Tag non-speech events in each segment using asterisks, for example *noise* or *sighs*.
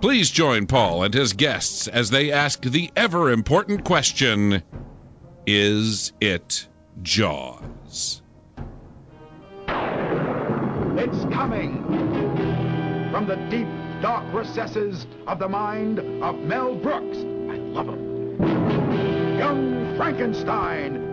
Please join Paul and his guests as they ask the ever important question Is it Jaws? It's coming from the deep, dark recesses of the mind of Mel Brooks. I love him. Young Frankenstein.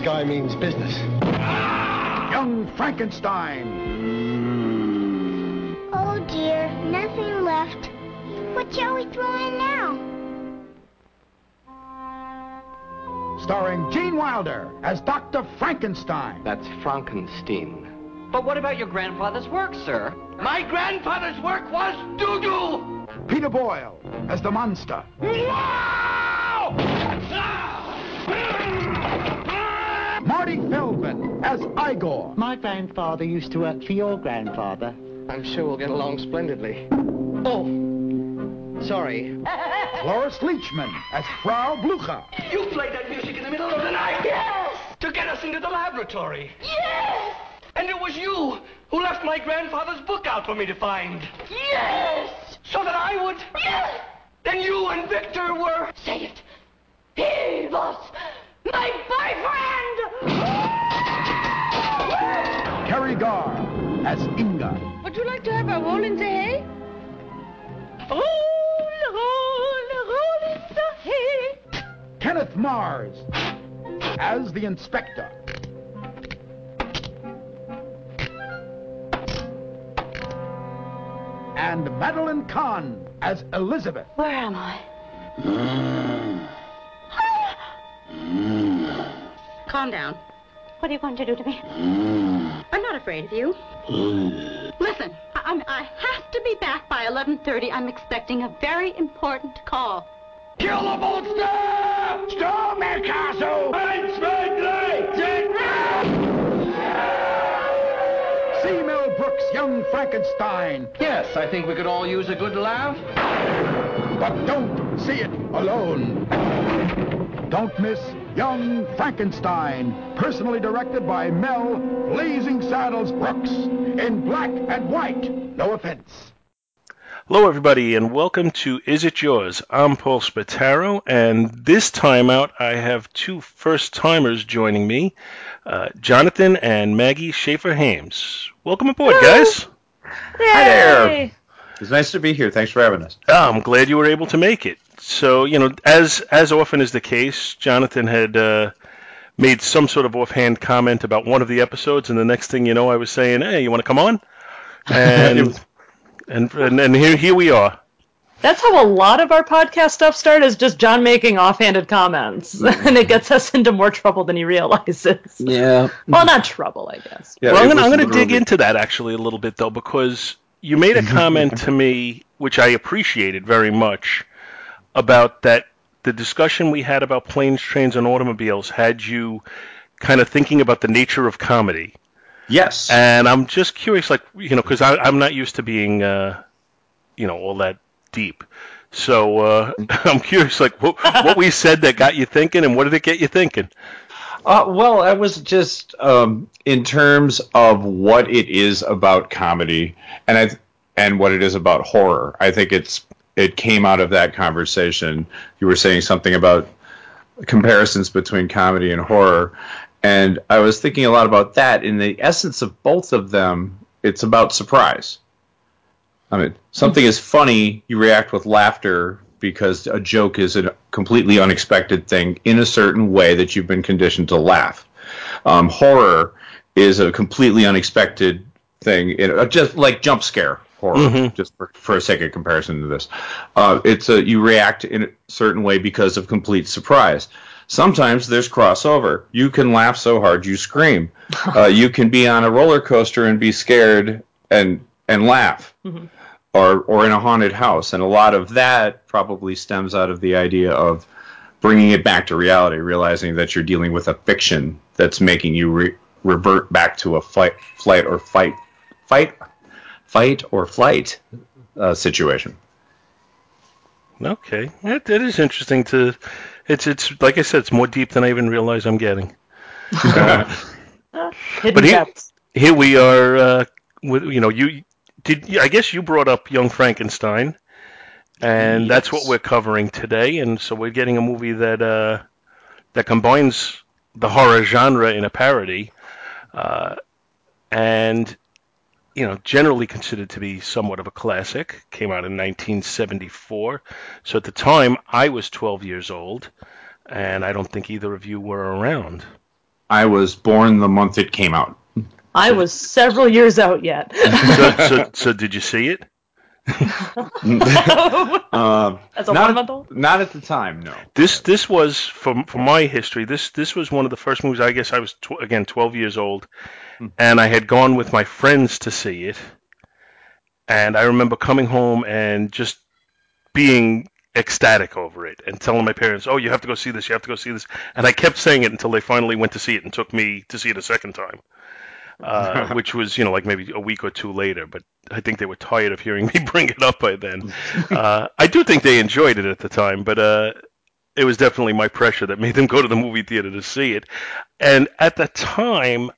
Sky means business. Young Frankenstein. Mm. Oh dear, nothing left. What shall we throw in now? Starring Gene Wilder as Dr. Frankenstein. That's Frankenstein. But what about your grandfather's work, sir? My grandfather's work was doo-doo! Peter Boyle as the monster. Wow! Marty Feldman as Igor. My grandfather used to work for your grandfather. I'm sure we'll get along splendidly. Oh, sorry. Cloris Leachman as Frau Blucher. You played that music in the middle of the night? Yes! To get us into the laboratory. Yes! And it was you who left my grandfather's book out for me to find. Yes! So that I would... Yes! Then you and Victor were... Say it. He was my boyfriend! Teri Garr as Inga. Would you like to have a roll in the hay? Roll, roll, roll in the hay. Kenneth Mars as the inspector. And Madeline Kahn as Elizabeth. Where am I? Calm down. What are you going to do to me? I'm not afraid of you. Listen, I, I'm, I have to be back by 11.30. I'm expecting a very important call. Kill the monster! Storm the castle! See Mel Young Frankenstein. Yes, I think we could all use a good laugh. But don't see it alone. Don't miss Young Frankenstein, personally directed by Mel Blazing Saddles Brooks, in black and white. No offense. Hello, everybody, and welcome to Is It Jaws? I'm Paul Spataro, and this time out, I have two first timers joining me uh, Jonathan and Maggie Schaefer Hames. Welcome aboard, guys. Hi there. It's nice to be here. Thanks for having us. Oh, I'm glad you were able to make it. So, you know, as as often is the case, Jonathan had uh, made some sort of offhand comment about one of the episodes, and the next thing you know, I was saying, "Hey, you want to come on?" *laughs* And and and, and here here we are. That's how a lot of our podcast stuff started, is just John making offhanded comments. *laughs* and it gets us into more trouble than he realizes. Yeah. Well, not trouble, I guess. Yeah, well, I'm gonna, I'm was gonna dig into that actually a little bit though, because you made a comment to me, which I appreciated very much, about that the discussion we had about planes, trains, and automobiles had you kind of thinking about the nature of comedy. Yes. And I'm just curious, like, you know, because I'm not used to being, uh, you know, all that deep. So uh, *laughs* I'm curious, like, what, what we said that got you thinking, and what did it get you thinking? Uh, well, I was just um, in terms of what it is about comedy, and I and what it is about horror. I think it's it came out of that conversation. You were saying something about comparisons between comedy and horror, and I was thinking a lot about that. In the essence of both of them, it's about surprise. I mean, something is funny, you react with laughter because a joke is a completely unexpected thing in a certain way that you've been conditioned to laugh. Um, horror is a completely unexpected thing, in, uh, just like jump scare horror, Mhm. just for, for a sake of comparison to this. Uh, it's a, you react in a certain way because of complete surprise. Sometimes there's crossover. You can laugh so hard you scream. *laughs* Uh, you can be on a roller coaster and be scared and and laugh or or in a haunted house and a lot of that probably stems out of the idea of bringing it back to reality realizing that you're dealing with a fiction that's making you re- revert back to a fight flight or fight fight fight or flight uh, situation Okay, that, that is interesting. To it's it's like I said, it's more deep than I even realize I'm getting. *laughs* Hidden But here, here we are. Uh, with you know, you did. I guess you brought up Young Frankenstein, and that's what we're covering today. And so we're getting a movie that uh, that combines the horror genre in a parody, uh, and you know, generally considered to be somewhat of a classic. Came out in 1974. So at the time, I was 12 years old, and I don't think either of you were around. i was born the month it came out I was several years out yet. *laughs* so, so, so did you see it? *laughs* um, As a not, one-month-old? not at the time no This this was from from my history. This this was one of the first movies. I guess I was tw- again 12 years old, and I had gone with my friends to see it. And I remember coming home and just being ecstatic over it and telling my parents, "Oh, you have to go see this. You have to go see this." And I kept saying it until they finally went to see it and took me to see it a second time. Uh, *laughs* which was, you know, like maybe a week or two later, but I think they were tired of hearing *laughs* me bring it up by then. *laughs* Uh, I do think they enjoyed it at the time, but uh, it was definitely my pressure that made them go to the movie theater to see it. And at the time,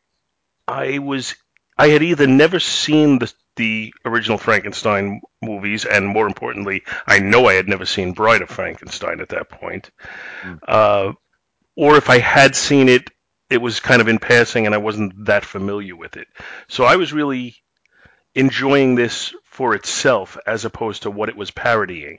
I was I had either never seen the the original Frankenstein movies, and more importantly, I know I had never seen Bride of Frankenstein at that point. Uh, or if I had seen it, it was kind of in passing, and I wasn't that familiar with it. So I was really enjoying this for itself, as opposed to what it was parodying.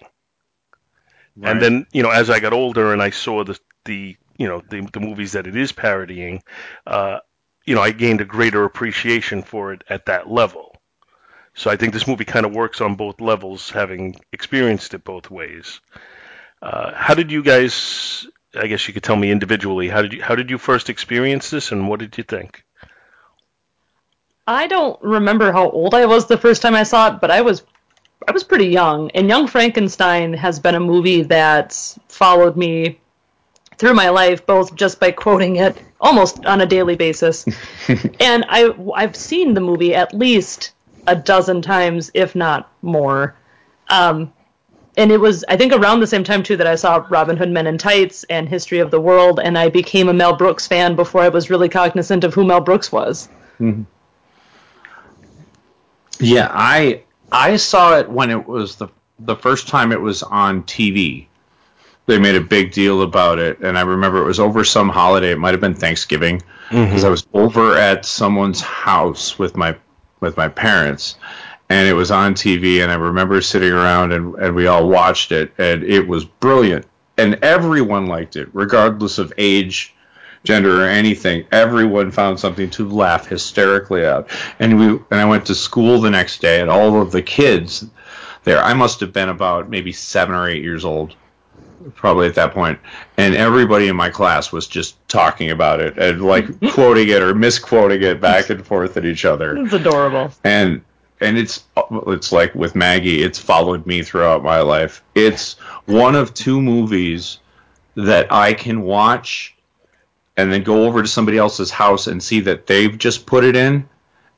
Right. And then, you know, as I got older and I saw the the you know the the movies that it is parodying, uh, you know, I gained a greater appreciation for it at that level. So I think this movie kind of works on both levels, having experienced it both ways. Uh, how did you guys? I guess you could tell me individually. How did you How did you first experience this, and what did you think? I don't remember how old I was the first time I saw it, but I was I was pretty young. And Young Frankenstein has been a movie that's followed me through my life, both just by quoting it almost on a daily basis. *laughs* and I I've seen the movie at least a dozen times, if not more. Um, and it was I think around the same time too that I saw Robin Hood Men in Tights and History of the World, and I became a Mel Brooks fan before I was really cognizant of who Mel Brooks was. Mm-hmm. Yeah, I I saw it when it was the the first time it was on TV. They made a big deal about it, and I remember it was over some holiday. It might have been Thanksgiving, because mm-hmm. I was over at someone's house with my with my parents, and it was on TV. And I remember sitting around and and we all watched it, and it was brilliant, and everyone liked it, regardless of age, gender or anything. Everyone found something to laugh hysterically at. And we and I went to school the next day, and all of the kids there. I must have been about maybe seven or eight years old, probably at that point, and everybody in my class was just talking about it and like *laughs* quoting it or misquoting it back and forth at each other It's adorable. and and it's it's like with Maggie, it's followed me throughout my life. It's one of two movies that I can watch and then go over to somebody else's house and see that they've just put it in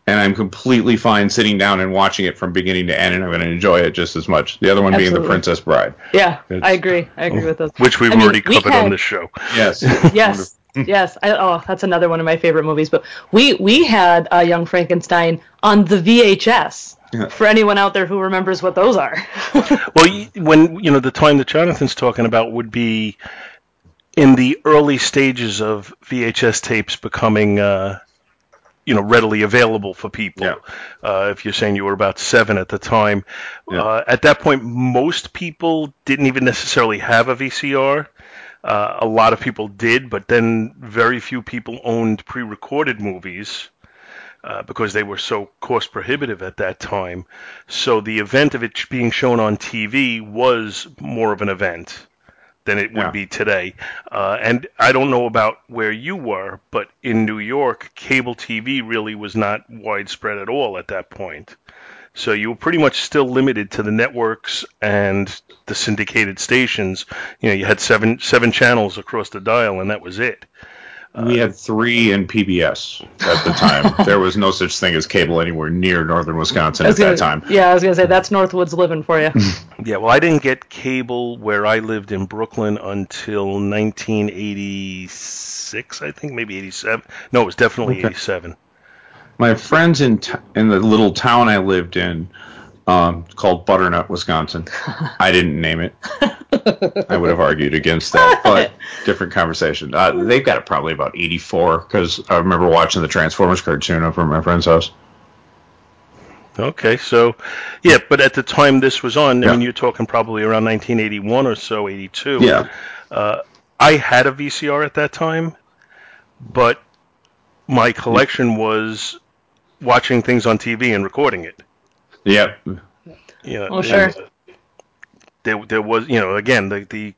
and I'm completely fine sitting down and watching it from beginning to end and I'm going to enjoy it just as much. The other one being The Princess Bride. Yeah, It's- I agree. I agree with those. which we've I mean, already we covered on had- this show. Yes. *laughs* yes, *laughs* yes. I, oh, that's another one of my favorite movies. But we we had uh, Young Frankenstein on the VHS. Yeah. For anyone out there who remembers what those are, *laughs* Well, when you know the time that Jonathan's talking about would be in the early stages of VHS tapes becoming, uh, you know, readily available for people. Yeah. Uh, if you're saying you were about seven at the time, Yeah. uh, at that point, most people didn't even necessarily have a VCR. Uh, a lot of people did, but then very few people owned pre-recorded movies uh, because they were so cost prohibitive at that time. So the event of it being shown on TV was more of an event than it would Yeah. be today. Uh, and I don't know about where you were, but in New York, cable TV really was not widespread at all at that point. So you were pretty much still limited to the networks and the syndicated stations. You know, you had seven seven channels across the dial, and that was it. we had three in PBS at the time. *laughs* there was no such thing as cable anywhere near northern Wisconsin at gonna- that time. Yeah, I was gonna say that's Northwoods living for you. *laughs* Yeah, well, I didn't get cable where I lived in Brooklyn until 1986, I think, maybe 87. No, it was definitely Okay. 87. My friends in t- in the little town I lived in, um, called Butternut, Wisconsin. *laughs* I didn't name it. I would have argued against that, *laughs* but different conversation. Uh, they've got it probably about 84 because I remember watching the Transformers cartoon over at my friend's house. Okay, so yeah, but at the time this was on, I Yeah. mean, you're talking probably around 1981 or so, 82. Yeah. Uh, I had a VCR at that time, but my collection was watching things on TV and recording it. Yep. You know, Oh, sure. There, there was, you know, again, the the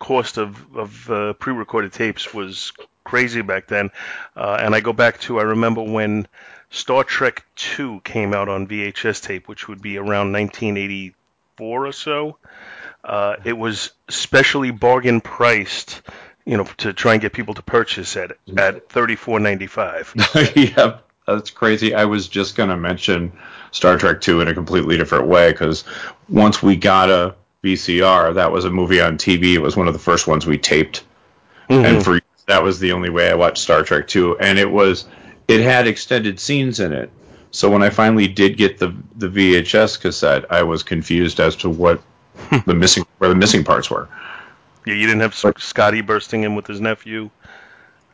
cost of of uh, pre-recorded tapes was crazy back then, uh, and I go back to I remember when Star Trek Two came out on VHS tape, which would be around 1984 or so. Uh, it was specially bargain priced, you know, to try and get people to purchase at at 34.95. *laughs* yep, that's crazy. I was just going to mention Star Trek 2 in a completely different way because once we got a VCR, that was a movie on TV. It was one of the first ones we taped. And mm-hmm. for that was the only way I watched Star Trek 2 and it was it had extended scenes in it. So when I finally did get the the VHS cassette, I was confused as to what *laughs* the missing where the missing parts were. Yeah, you didn't have Scotty bursting in with his nephew.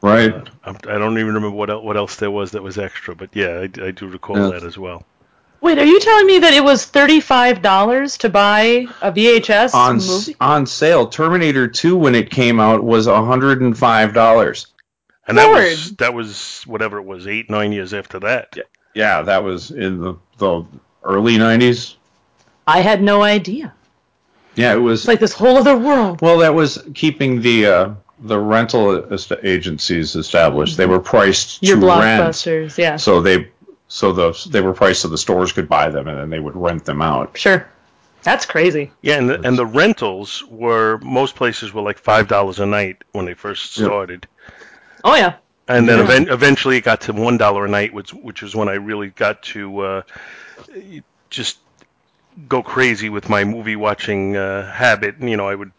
Right. I'm- I don't even remember what el- what else there was that was extra, but yeah, I, I do recall Yeah. that as well. Wait, are you telling me that it was thirty-five dollars to buy a VHS on s- movie? on sale. Terminator 2 when it came out was $105. And that was that was whatever it was, eight nine years after that. Yeah, that was in the, the early 90s. I had no idea. Yeah, it was It's like this whole other world. Well, that was keeping the uh, the rental est- agencies established. They were priced Your to rent. blockbusters, yeah. So they so the they were priced so the stores could buy them and then they would rent them out. Sure. That's crazy. Yeah, and the, and the rentals were most places were like five dollars a night when they first Yeah. started, Oh yeah. and then Yeah. even, eventually it got to one dollar a night, which which was when I really got to uh, just go crazy with my movie watching uh, habit. You know, I would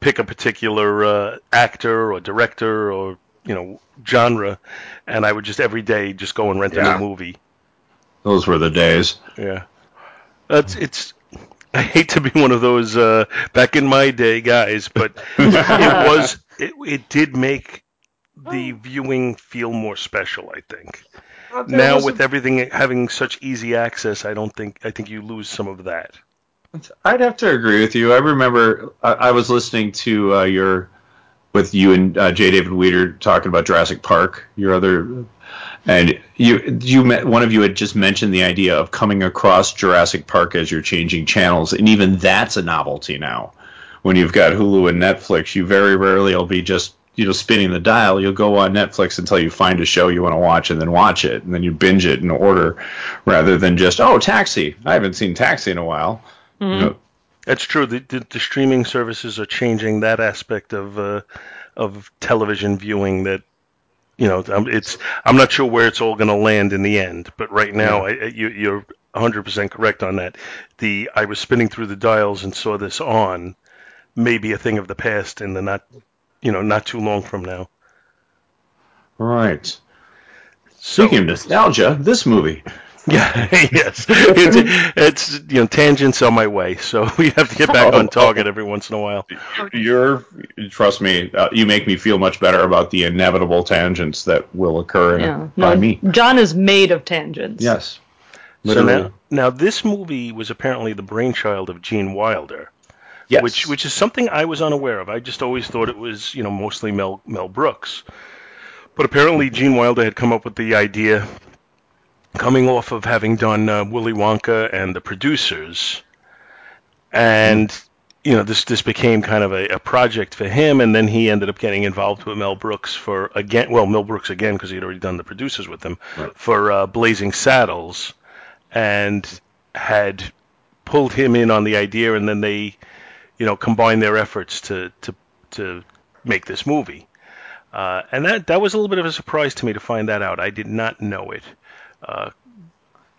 pick a particular uh, actor or director or you know genre, and I would just every day just go and rent a new movie. Those were the days. Yeah, that's it's. I hate to be one of those uh, back in my day guys, but *laughs* it was it, it did make the viewing feel more special. I think now with everything having such easy access, I don't think I think you lose some of that. I'd have to agree with you. I remember I, I was listening to uh, your with you and uh, J. David Weeder talking about Jurassic Park. Your other and you you met, one of you had just mentioned the idea of coming across Jurassic Park as you're changing channels, and even that's a novelty now. When you've got Hulu and Netflix, you very rarely will be just you know spinning the dial, you'll go on Netflix until you find a show you want to watch and then watch it, and then you binge it in order, rather than just oh Taxi. I haven't seen Taxi in a while. Mm-hmm. You know, That's true. The, the, the streaming services are changing that aspect of uh, of television viewing. That you know, um, it's I'm not sure where it's all going to land in the end. But right now, I, I- you, you're 100 percent correct on that. The I was spinning through the dials and saw this on, maybe a thing of the past in the not, you know, not too long from now. right. So, Speaking of nostalgia, this movie. Yeah, *laughs* yes, it's, it's you know tangents on my way, so *laughs* we have to get back on target every once in a while. You're trust me, uh, you make me feel much better about the inevitable tangents that will occur Yeah. by No, me. John is made of tangents. Yes. So Literally. now, now this movie was apparently the brainchild of Gene Wilder, yes. which which is something I was unaware of. I just always thought it was you know mostly Mel Mel Brooks, but apparently Gene Wilder had come up with the idea, coming off of having done uh, Willy Wonka and the producers, and you know this this became kind of a, a project for him, and then he ended up getting involved with Mel Brooks for again, well Mel Brooks again because he had already done the producers with him Right. for uh, Blazing Saddles, and had pulled him in on the idea, and then they, you know, combined their efforts to to to make this movie. Uh, and that that was a little bit of a surprise to me to find that out. I did not know it uh,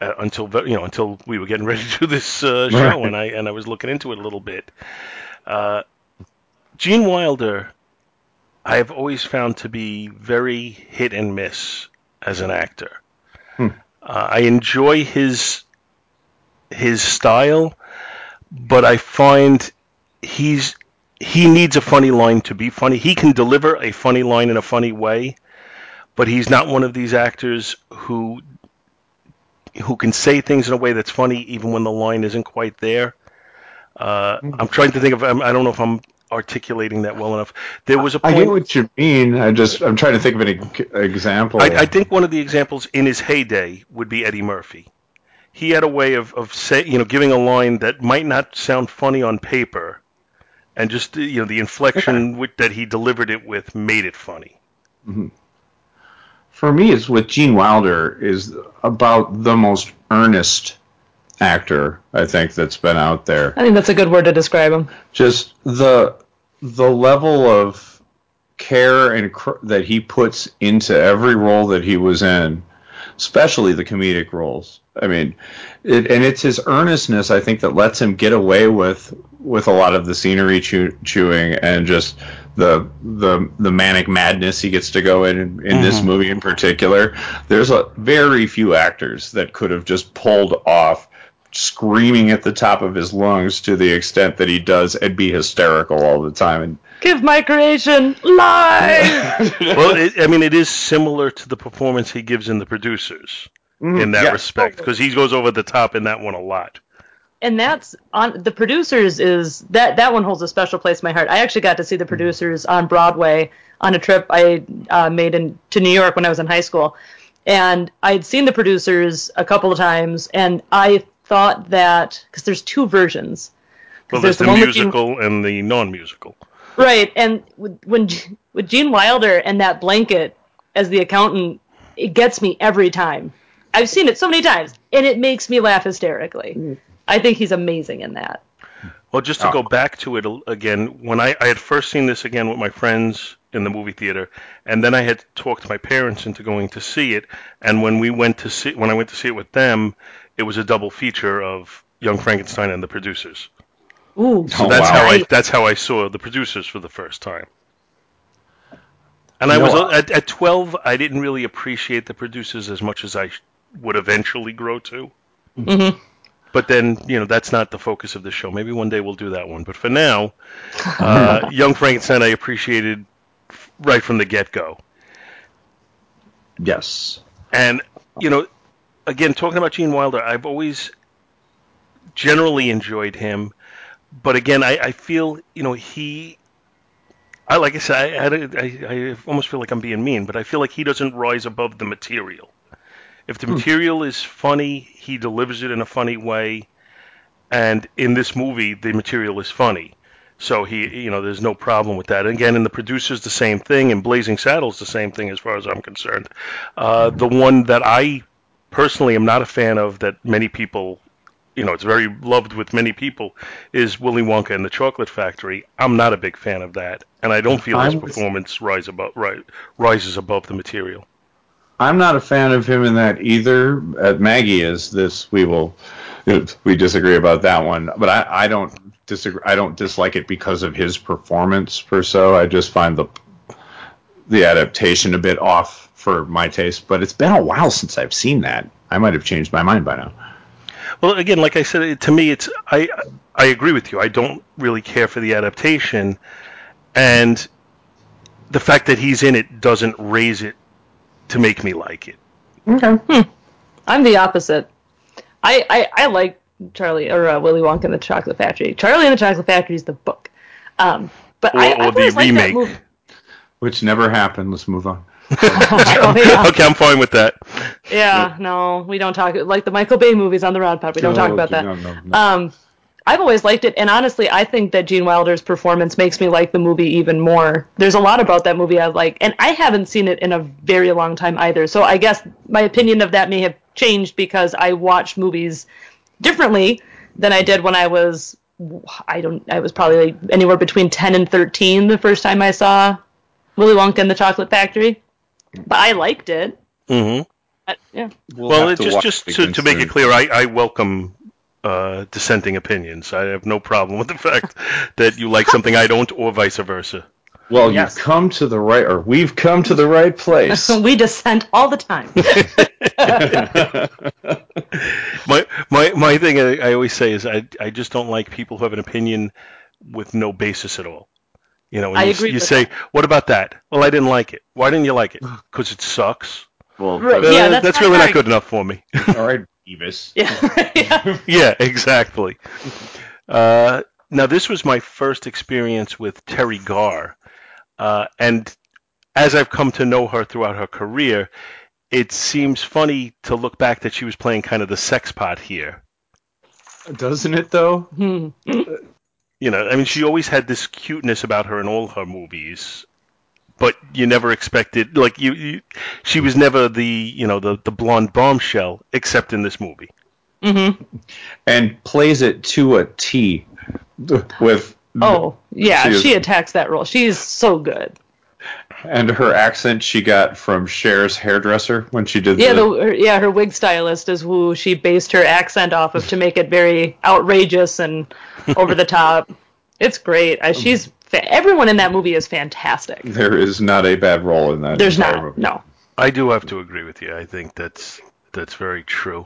uh, until you know until we were getting ready *laughs* to do this uh, show, Right. and I and I was looking into it a little bit. Uh, Gene Wilder, I have always found to be very hit and miss as an actor. Hmm. Uh, I enjoy his his style, but I find he's he needs a funny line to be funny. He can deliver a funny line in a funny way, but he's not one of these actors who who can say things in a way that's funny even when the line isn't quite there. Uh, mm-hmm. I'm trying to think of. Um, I'm- don't know if I'm articulating that well enough. There was a I point. I get what you mean. I just I'm trying to think of an e- example. I, I think one of the examples in his heyday would be Eddie Murphy. He had a way of, of say, you know, giving a line that might not sound funny on paper, and just you know the inflection with, that he delivered it with made it funny. Mm-hmm. For me, it's with Gene Wilder is about the most earnest actor I think that's been out there. I think that's a good word to describe him. just the the level of care and cr- that he puts into every role that he was in, especially the comedic roles. I mean, it, and it's his earnestness I think that lets him get away with with a lot of the scenery chew, chewing and just the the the manic madness he gets to go in in, in this mm-hmm. movie in particular. There's a very few actors that could have just pulled off screaming at the top of his lungs to the extent that he does and be hysterical all the time and Give my creation life. *laughs* well, it, I mean, it is similar to the performance he gives in the producers mm-hmm. in that yeah. respect because he goes over the top in that one a lot. And that's on the producers is that that one holds a special place in my heart. I actually got to see the producers on Broadway on a trip I uh, made in to New York when I was in high school, and I'd seen the producers a couple of times, and I thought that because there's two versions. Well, there's, the, one with Gene- musical and the non-musical. Right, and with, when with Gene Wilder and that blanket as the accountant, it gets me every time. I've seen it so many times, and it makes me laugh hysterically. I think he's amazing in that. Well, just to go back to it again, when I, I had first seen this again with my friends in the movie theater, and then I had talked my parents into going to see it, and when we went to see when I went to see it with them, it was a double feature of Young Frankenstein and the producers. Ooh, So Oh, that's wow. how I that's how I saw the producers for the first time. And I was know, at, at 12, I didn't really appreciate the producers as much as I would eventually grow to. Mhm. But then, you know, that's not the focus of the show. Maybe one day we'll do that one. But for now, *laughs* uh, Young Frankenstein I appreciated right from the get go. yes And, you know, again, talking about Gene Wilder, I've always generally enjoyed him. But again, I, I feel, you know, he. I like I said, I, I, I almost feel like I'm being mean, but I feel like he doesn't rise above the material. If the material is funny, he delivers it in a funny way. And in this movie, the material is funny. So he, you know, there's no problem with that. And again, in the producers, the same thing, and Blazing Saddles, the same thing as far as I'm concerned. Uh, the one that I personally am not a fan of, that many people, you know, it's very loved with many people, is Willy Wonka and the Chocolate Factory. I'm not a big fan of that, and I don't feel his I'm with- performance rise above, ri rises above the material. I'm not a fan of him in that either. Uh, Maggie is this. We will. We disagree about that one, but I, I don't disagree. I don't dislike it because of his performance per se. I just find the the adaptation a bit off for my taste. But it's been a while since I've seen that. I might have changed my mind by now. Well, again, like I said, to me, it's I I agree with you. I don't really care for the adaptation, and the fact that he's in it doesn't raise it to make me like it. Okay. Hmm. I'm the opposite. I, I, I like Charlie or uh, Willy Wonka and the Chocolate Factory. Charlie and the Chocolate Factory is the book. Um, but Or- I, or I've the always that remake. movie. Which never happened. Let's move on. Oh, *laughs* yeah. *laughs* okay, I'm fine with that. Yeah, no, we don't talk like the Michael Bay movies on the Rod Pod. We don't talk No, about that. no, no, no. Um, I've always liked it, and honestly, I think that Gene Wilder's performance makes me like the movie even more. There's a lot about that movie I like, and I haven't seen it in a very long time either. So I guess my opinion of that may have changed because I watch movies differently than I did when I was I don't I was probably like anywhere between 10 and 13 the first time I saw Willy Wonka and the Chocolate Factory. But I liked it. hmm Uh, yeah. well, have it to just just to, to make it clear, I, I welcome uh, dissenting opinions. I have no problem with the fact that you like something I don't, or vice versa. Well, Yes. you've come to the right, or we've come to the right place. *laughs* we dissent all the time. *laughs* my my my thing I, I always say is I I just don't like people who have an opinion with no basis at all. You know, when I you, agree you with say, that. "What about that?" Well, I didn't like it. Why didn't you like it? *sighs* Because it sucks. well, Right, Uh, yeah, that's my really not good enough for me. all right, *laughs* Beavis. *laughs* yeah. yeah, exactly. Uh, now, this was my first experience with Teri Garr, uh, and as I've come to know her throughout her career, it seems funny to look back that she was playing kind of the sex pot here. Doesn't it though? Hmm. You know, I mean, she always had this cuteness about her in all her movies, but you never expected like you. you she was never the you know the the blonde bombshell, except in this movie. Mm-hmm. And plays it to a T with Oh, yeah, She she, attacks that role. She's so good. and her accent she got from Cher's hairdresser when she did Yeah, the, the her, yeah, her wig stylist is who she based her accent off of to make it very outrageous and over the top. It's great. She's fa- everyone in that movie is fantastic. there is not a bad role in that. There's not. movie. No. I do have to agree with you. I think that's that's very true.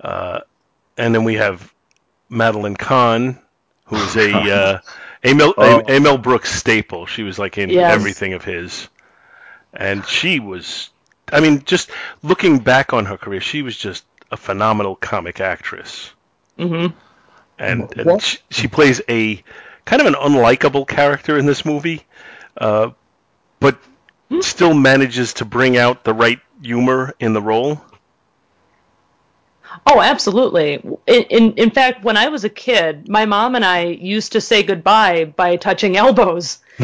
Uh, and then we have Madeline Kahn, who is a *laughs* uh, a, Mel, Oh. a, a Mel Brooks staple. She was like in Yes. everything of his, and she was. I mean, just looking back on her career, she was just a phenomenal comic actress. Mm-hmm. and, and she, she plays a kind of an unlikable character in this movie, uh, but still manages to bring out the right humor in the role. Oh, absolutely. In, in in fact, when I was a kid, my mom and I used to say goodbye by touching elbows *laughs*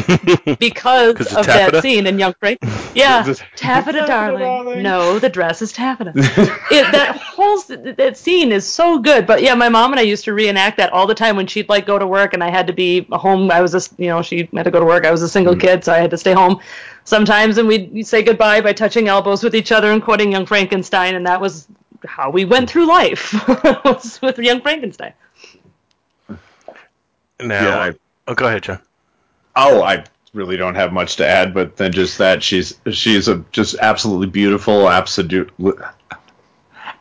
because of taffeta? that scene in Young Frank. *laughs* Yeah, taffeta, darling. darling. No, the dress is taffeta. *laughs* it, that whole that scene is so good. But yeah, my mom and I used to reenact that all the time when she'd like go to work and I had to be home. I was a you know she had to go to work. I was a single hmm. kid, so I had to stay home sometimes, and we'd say goodbye by touching elbows with each other and quoting Young Frankenstein, and that was how we went through life *laughs* with Young Frankenstein. Now, Yeah, I- oh, go ahead, John. Oh, I really don't have much to add, but then just that she's she's a just absolutely beautiful, absolute,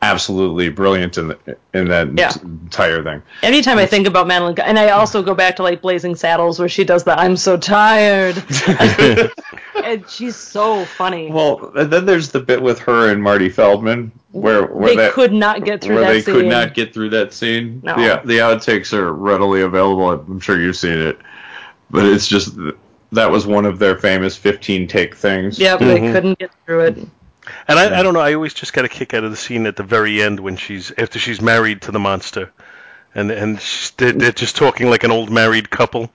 absolutely brilliant in the, in that Yeah. entire thing. Anytime I think about Madeline, and I also go back to like Blazing Saddles where she does the "I'm so tired," *laughs* *laughs* and she's so funny. Well, and then there's the bit with her and Marty Feldman where where they that, could not get through where that they scene. could not get through that scene. No. Yeah, the outtakes are readily available. I'm sure you've seen it, but it's just that was one of their famous 15 take things. Yep, they mm-hmm. couldn't get through it. And I, I don't know. I always just got a kick out of the scene at the very end when she's after she's married to the monster, and and she's, they're, they're just talking like an old married couple.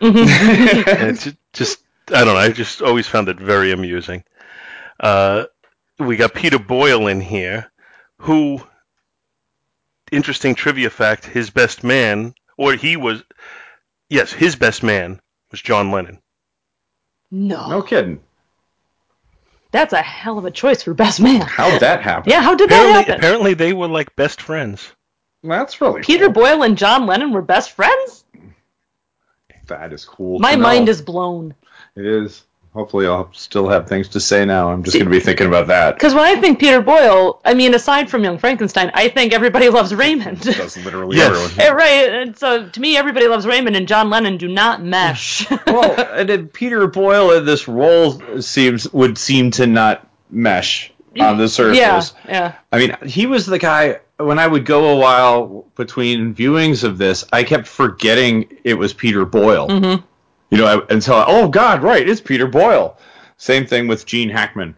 Mm-hmm. *laughs* And it's just I don't know. I just always found it very amusing. Uh, we got Peter Boyle in here, who, interesting trivia fact, his best man, or he was, yes, his best man was John Lennon. No. No kidding. That's a hell of a choice for best man. How'd that happen? Yeah, how did Apparently, that happen? apparently they were like best friends. That's really Peter Boyle and John Lennon were best friends? That is cool. My to know. mind is blown. It is. Hopefully, I'll still have things to say now. I'm just going to be thinking about that. Because when I think Peter Boyle, I mean, aside from Young Frankenstein, I think everybody *laughs* loves Raymond. That's literally Yes. everyone. Eh, right. And so to me, everybody loves Raymond, and John Lennon do not mesh. *laughs* well, and then Peter Boyle in this role seems would seem to not mesh on the surface. yeah, yeah. I mean, he was the guy. When I would go a while between viewings of this, I kept forgetting it was Peter Boyle. Mhm. You know, I, until I, oh God, right, it's Peter Boyle. Same thing with Gene Hackman,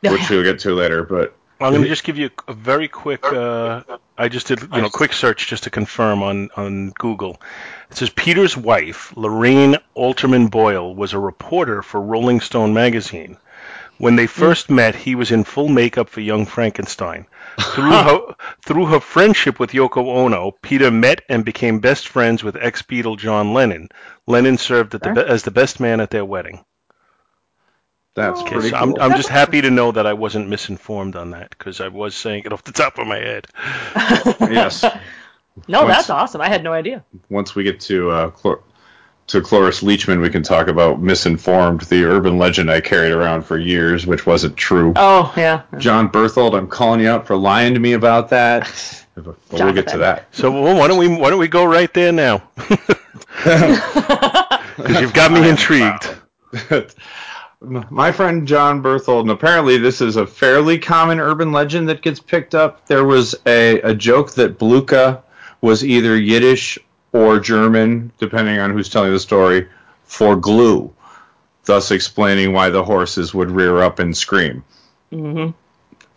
Yeah, which we'll get to later. But I'm going to just give you a very quick. Uh, I just did you know quick search just to confirm on on Google. It says Peter's wife, Lorraine Alterman Boyle, was a reporter for Rolling Stone magazine. When they first met, he was in full makeup for Young Frankenstein. Through her, through her friendship with Yoko Ono, Peter met and became best friends with ex-Beatle John Lennon. Lennon served at the be- as the best man at their wedding. that's Okay, pretty so cool. I'm, I'm just happy to know that I wasn't misinformed on that because I was saying it off the top of my head. *laughs* yes. No, Once- that's awesome. I had no idea. Once we get to uh, Clor- to Cloris Leachman, we can talk about misinformed, the urban legend I carried around for years, which wasn't true. Oh, yeah. John Berthold, I'm calling you out for lying to me about that. *laughs* But we'll get to that. So well, why don't we why don't we go right there now? *laughs* *laughs* Because you've got me intrigued. My friend John Berthold, and apparently this is a fairly common urban legend that gets picked up. There was a, a joke that Blucher was either Yiddish or German, depending on who's telling the story, for glue, thus explaining why the horses would rear up and scream. hmm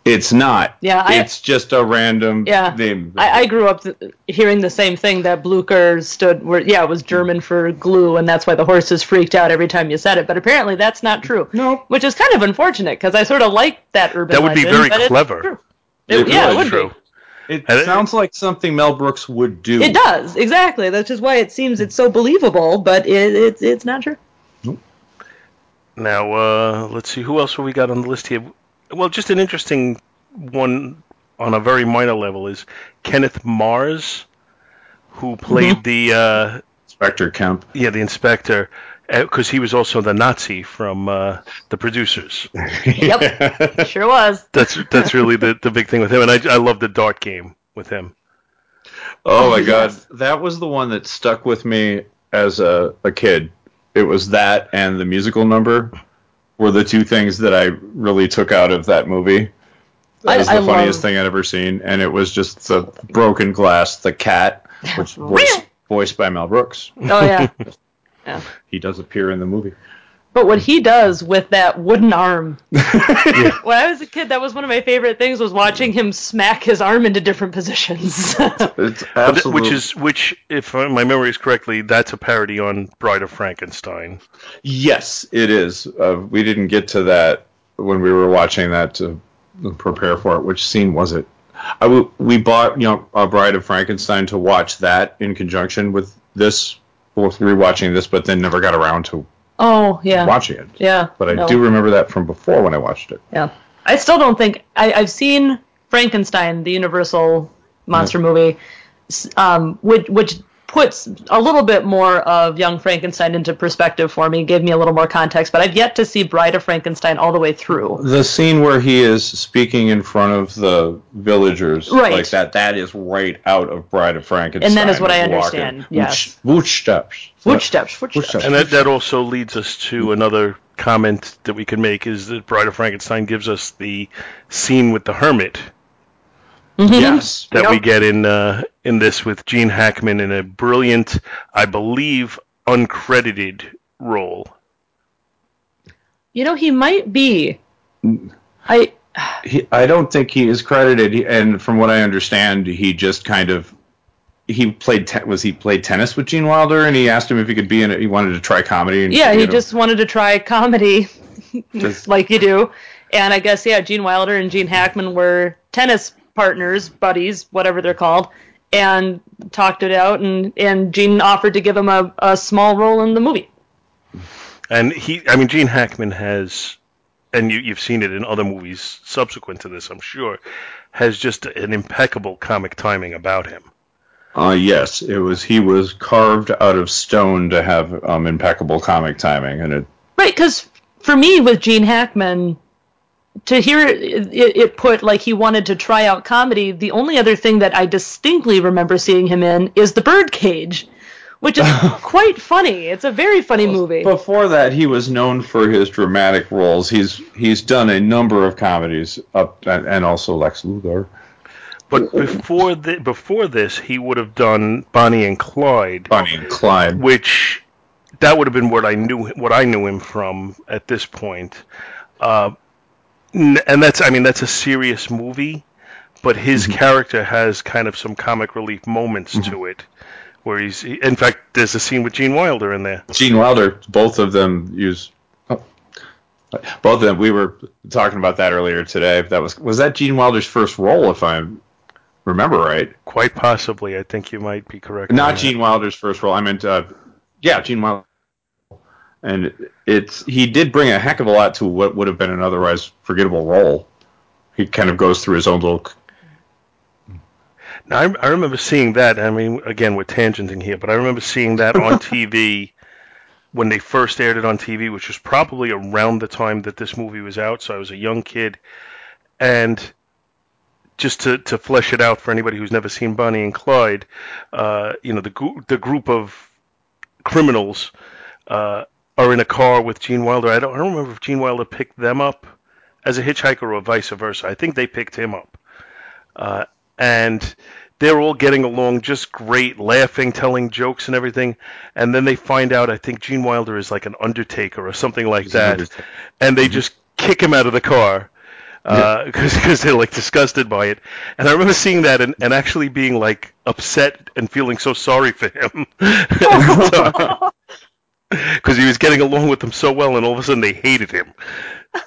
It's not. Yeah, I- it's just a random Yeah. name. I, I grew up th- hearing the same thing that Blucher stood, where, yeah, it was German for glue, and that's why the horses freaked out every time you said it. But apparently that's not true. No. Which is kind of unfortunate because I sort of like that urban That would be very but it's clever. true. It- yeah, it would true. be. It And it- sounds like something Mel Brooks would do. It does exactly. That's just why it seems it's so believable, but it, it it's not true. Now uh, let's see who else have we got on the list here. Well, just an interesting one on a very minor level is Kenneth Mars, who played the uh, Inspector Kemp. yeah the inspector because he was also the Nazi from uh, the producers. *laughs* Yep, sure was. That's that's really the, the big thing with him, and I I love the dart game with him. Oh my god, that was the one that stuck with me as a, a kid. It was that and the musical number were the two things that I really took out of that movie. That I- was the I funniest love- thing I'd ever seen, and it was just the broken glass, the cat, which *laughs* was voiced by Mel Brooks. Oh yeah. *laughs* yeah. He does appear in the movie. But what he does with that wooden arm. *laughs* *laughs* When I was a kid, that was one of my favorite things was watching him smack his arm into different positions. *laughs* It's But th- absolutely which is which, if my memory is correctly, that's a parody on Bride of Frankenstein. Yes, it is. Uh, we didn't get to that when we were watching that to prepare for it. Which scene was it? I w- we bought you know a Bride of Frankenstein to watch that in conjunction with this, both rewatching this, but then never got around to oh yeah. watching it. Yeah. But I no. do remember that from before when I watched it. Yeah. I still don't think I, I've seen Frankenstein, the Universal monster movie, um, which which puts a little bit more of Young Frankenstein into perspective for me, gave me a little more context. But I've yet to see Bride of Frankenstein all the way through. The scene where he is speaking in front of the villagers Right. like that, that is right out of Bride of Frankenstein. And that is what I He's walking, understand, yes. Footsteps. Footsteps, footsteps. And that, that also leads us to another comment that we can make is that Bride of Frankenstein gives us the scene with the hermit Yes. that Yep. we get in uh, in this with Gene Hackman in a brilliant, I believe, uncredited role. You know, he might be. I he, I don't think he is credited, and from what I understand, he just kind of he played te- was he played tennis with Gene Wilder, and he asked him if he could be in it. He wanted to try comedy. And Yeah, he know, just wanted to try comedy, *laughs* just- like you do. And I guess yeah, Gene Wilder and Gene Hackman were tennis partners, buddies, whatever they're called, and talked it out. And and Gene offered to give him a, a small role in the movie. And he, I mean, Gene Hackman has, and you, you've seen it in other movies subsequent to this, I'm sure, has just an impeccable comic timing about him. Uh, yes, it was. He was carved out of stone to have um, impeccable comic timing, and it. Right, because for me with Gene Hackman, to hear it, it, it put like he wanted to try out comedy, the only other thing that I distinctly remember seeing him in is The Birdcage, which is *laughs* quite funny. It's a very funny movie. Before that, he was known for his dramatic roles. He's he's done a number of comedies, up and, and also Lex Luthor. But before the, before this, he would have done Bonnie and Clyde, Bonnie and Clyde. which that would have been what I knew what I knew him from at this point. Uh, n- and that's I mean that's a serious movie, but his character has kind of some comic relief moments to it, where he's in fact there's a scene with Gene Wilder in there. Gene Wilder, both of them use. oh, Both of them. We were talking about that earlier today. That was was that Gene Wilder's first role, if I remember right. Quite possibly, I think you might be correct. Not. Gene Wilder's first role. I meant, uh, yeah, Gene Wilder. And it's he did bring a heck of a lot to what would have been an otherwise forgettable role. He kind of goes through his own little. Now, I, I remember seeing that. I mean, again, we're tangenting here, but I remember seeing that on *laughs* TV when they first aired it on TV, which was probably around the time that this movie was out. So I was a young kid, and just to, to flesh it out for anybody who's never seen Bonnie and Clyde, uh, you know, the the group of criminals uh, are in a car with Gene Wilder. I don't, I don't remember if Gene Wilder picked them up as a hitchhiker or vice versa. I think they picked him up. Uh, and they're all getting along just great, laughing, telling jokes and everything. And then they find out, I think Gene Wilder is like an undertaker or something like He's that. And they just kick him out of the car because *laughs* they're like disgusted by it. And I remember seeing that and, and actually being like upset and feeling so sorry for him. *laughs* *laughs* *laughs* Because he was getting along with them so well, and all of a sudden they hated him.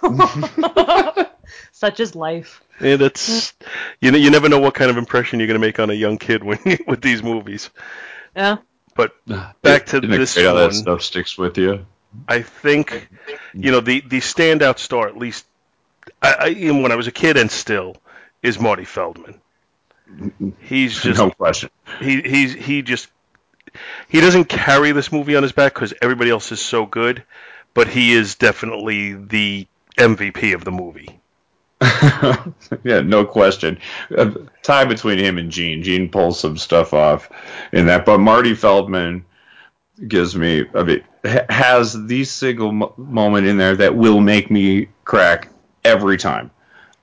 *laughs* Such is life. And it's you know you never know what kind of impression you're going to make on a young kid when with these movies. Yeah. But back to Isn't it this great how one, that stuff sticks with you. I think you know the the standout star at least I, I even when I was a kid and still is Marty Feldman. He's *laughs* just no question. he he's he just he doesn't carry this movie on his back because everybody else is so good, but he is definitely the MVP of the movie. *laughs* yeah, no question. Uh, tie between him and Gene. Gene pulls some stuff off in that, but Marty Feldman gives me I mean, ha- has the single mo- moment in there that will make me crack every time.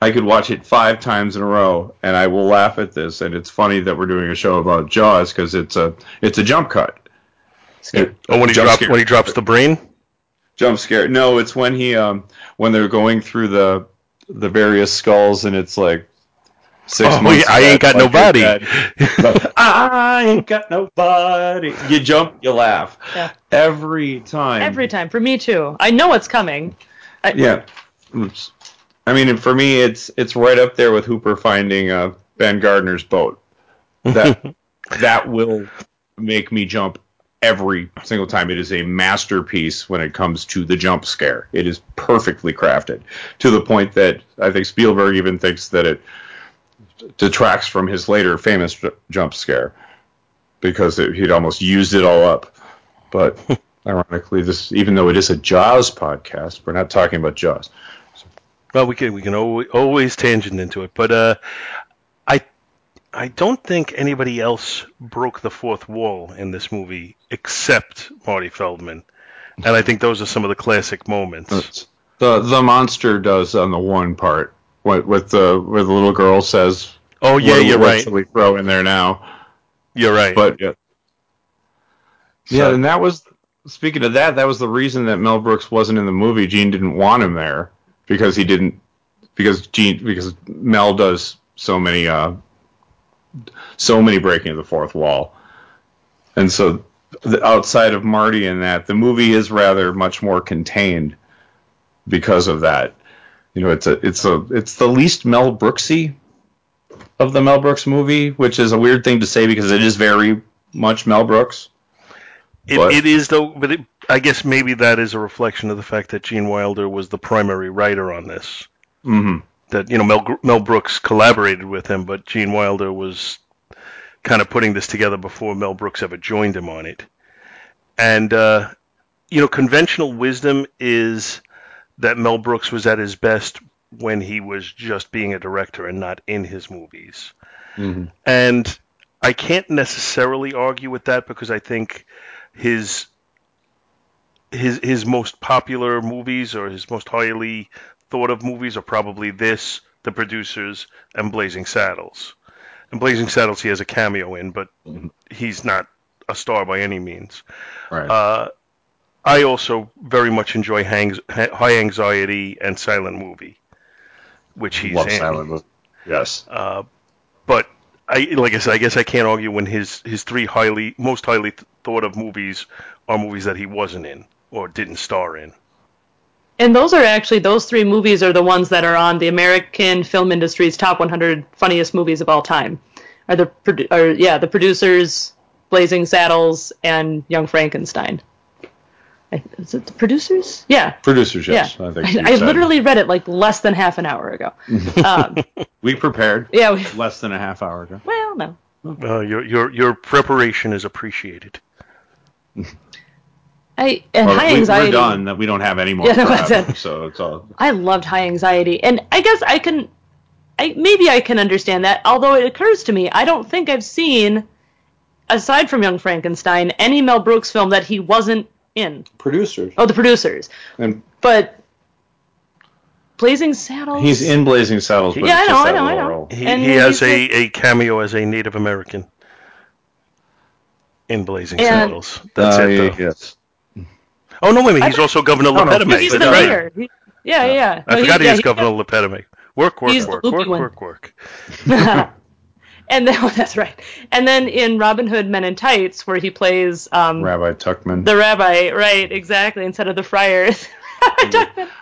I could watch it five times in a row, and I will laugh at this. And it's funny that we're doing a show about Jaws because it's a it's a jump cut. It- Oh, when he jump drops scare. when he drops the brain. jump scare. No, it's when he um when they're going through the the various skulls and it's like six Oh, months. yeah, I ain't got nobody. like you're body. dead. *laughs* I ain't got nobody. You jump, you laugh Yeah. every time. Every time. For me too. I know it's coming. I, yeah. Oops. I mean, for me, it's it's right up there with Hooper finding uh, Ben Gardner's boat. That *laughs* that will make me jump every single time. It is a masterpiece when it comes to the jump scare. It is perfectly crafted to the point that I think Spielberg even thinks that it detracts from his later famous j- jump scare because it, he'd almost used it all up. But *laughs* ironically, this even though it is a Jaws podcast, we're not talking about Jaws. Well, we can we can always, always tangent into it, but uh, I I don't think anybody else broke the fourth wall in this movie except Marty Feldman, and I think those are some of the classic moments. The the monster does on the one part. What with the where the little girl says. Oh yeah, what, you're right. should we throw in there now? You're right. But yeah, yeah, and that was speaking of that. That was the reason that Mel Brooks wasn't in the movie. Gene didn't want him there because he didn't because Gene because Mel does so many uh, so many breaking of the fourth wall, and so the, outside of Marty and that, the movie is rather much more contained because of that. You know, it's a it's a it's the least Mel Brooksy of the Mel Brooks movie, which is a weird thing to say because it is very much Mel Brooks. It, it is though, but it, I guess maybe that is a reflection of the fact that Gene Wilder was the primary writer on this. hmm That you know Mel Mel Brooks collaborated with him, but Gene Wilder was kind of putting this together before Mel Brooks ever joined him on it. And uh, you know, conventional wisdom is that Mel Brooks was at his best when he was just being a director and not in his movies. hmm And I can't necessarily argue with that because I think his his his most popular movies or his most highly thought of movies are probably this, The Producers, and Blazing Saddles. And Blazing Saddles he has a cameo in, but he's not a star by any means. Right. Uh, I also very much enjoy Hangs, High Anxiety and Silent Movie, which he's Love in. silent movie. Yes. Uh, but I, like I said, I guess I can't argue when his his three highly most highly th- thought of movies are movies that he wasn't in or didn't star in. And those are actually those three movies are the ones that are on the American film industry's top 100 funniest movies of all time. Are the are yeah the producers, Blazing Saddles, and Young Frankenstein. Is it the producers? Yeah. Producers, yes. Yeah. I think you I, literally read it like less than half an hour ago. *laughs* um, we prepared. Yeah, we- less than a half hour ago. well, no. Uh, your your your preparation is appreciated. *laughs* I and Well, high we, anxiety. We're done. That we don't have any more. Yeah, no, *laughs* prep, that's it. So it's all. *laughs* I loved high anxiety, and I guess I can, I maybe I can understand that. Although it occurs to me, I don't think I've seen, aside from Young Frankenstein, any Mel Brooks film that he wasn't in. Producers. Oh, the producers, And but Blazing Saddles. he's in Blazing Saddles, but Yeah, it's I just know, I know, I know. He, he has a, a cameo as a Native American in Blazing And- Saddles. That's Uh, it. Though. yes. Oh no, wait a minute. He's also Governor no, Le Petomane. He's the That's right. mayor. He- yeah, yeah. I No, forgot he, yeah, is Governor Le Petomane. Work, work, He's the work, work, work, work. *laughs* *laughs* and then that's right. And then in Robin Hood Men in Tights, where he plays um, Rabbi Tuckman. the rabbi, right? Exactly. Instead of the friars. *laughs*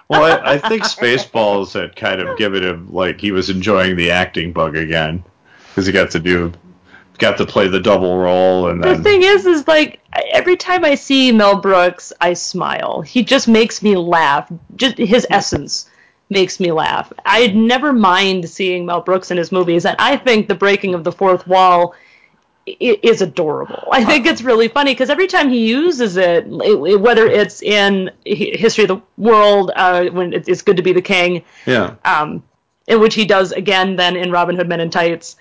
well, I, I think Spaceballs had kind of given him like he was enjoying the acting bug again because he got to do, got to play the double role, and The then thing is, is like I- every time I see Mel Brooks, I smile. He just makes me laugh. Just his essence makes me laugh. I'd never mind seeing Mel Brooks in his movies, and I think the breaking of the fourth wall is adorable. I think it's really funny because every time he uses it, it- whether it's in History of the World, uh, when it's good to be the king, yeah, um, in which he does again then in Robin Hood Men in Tights.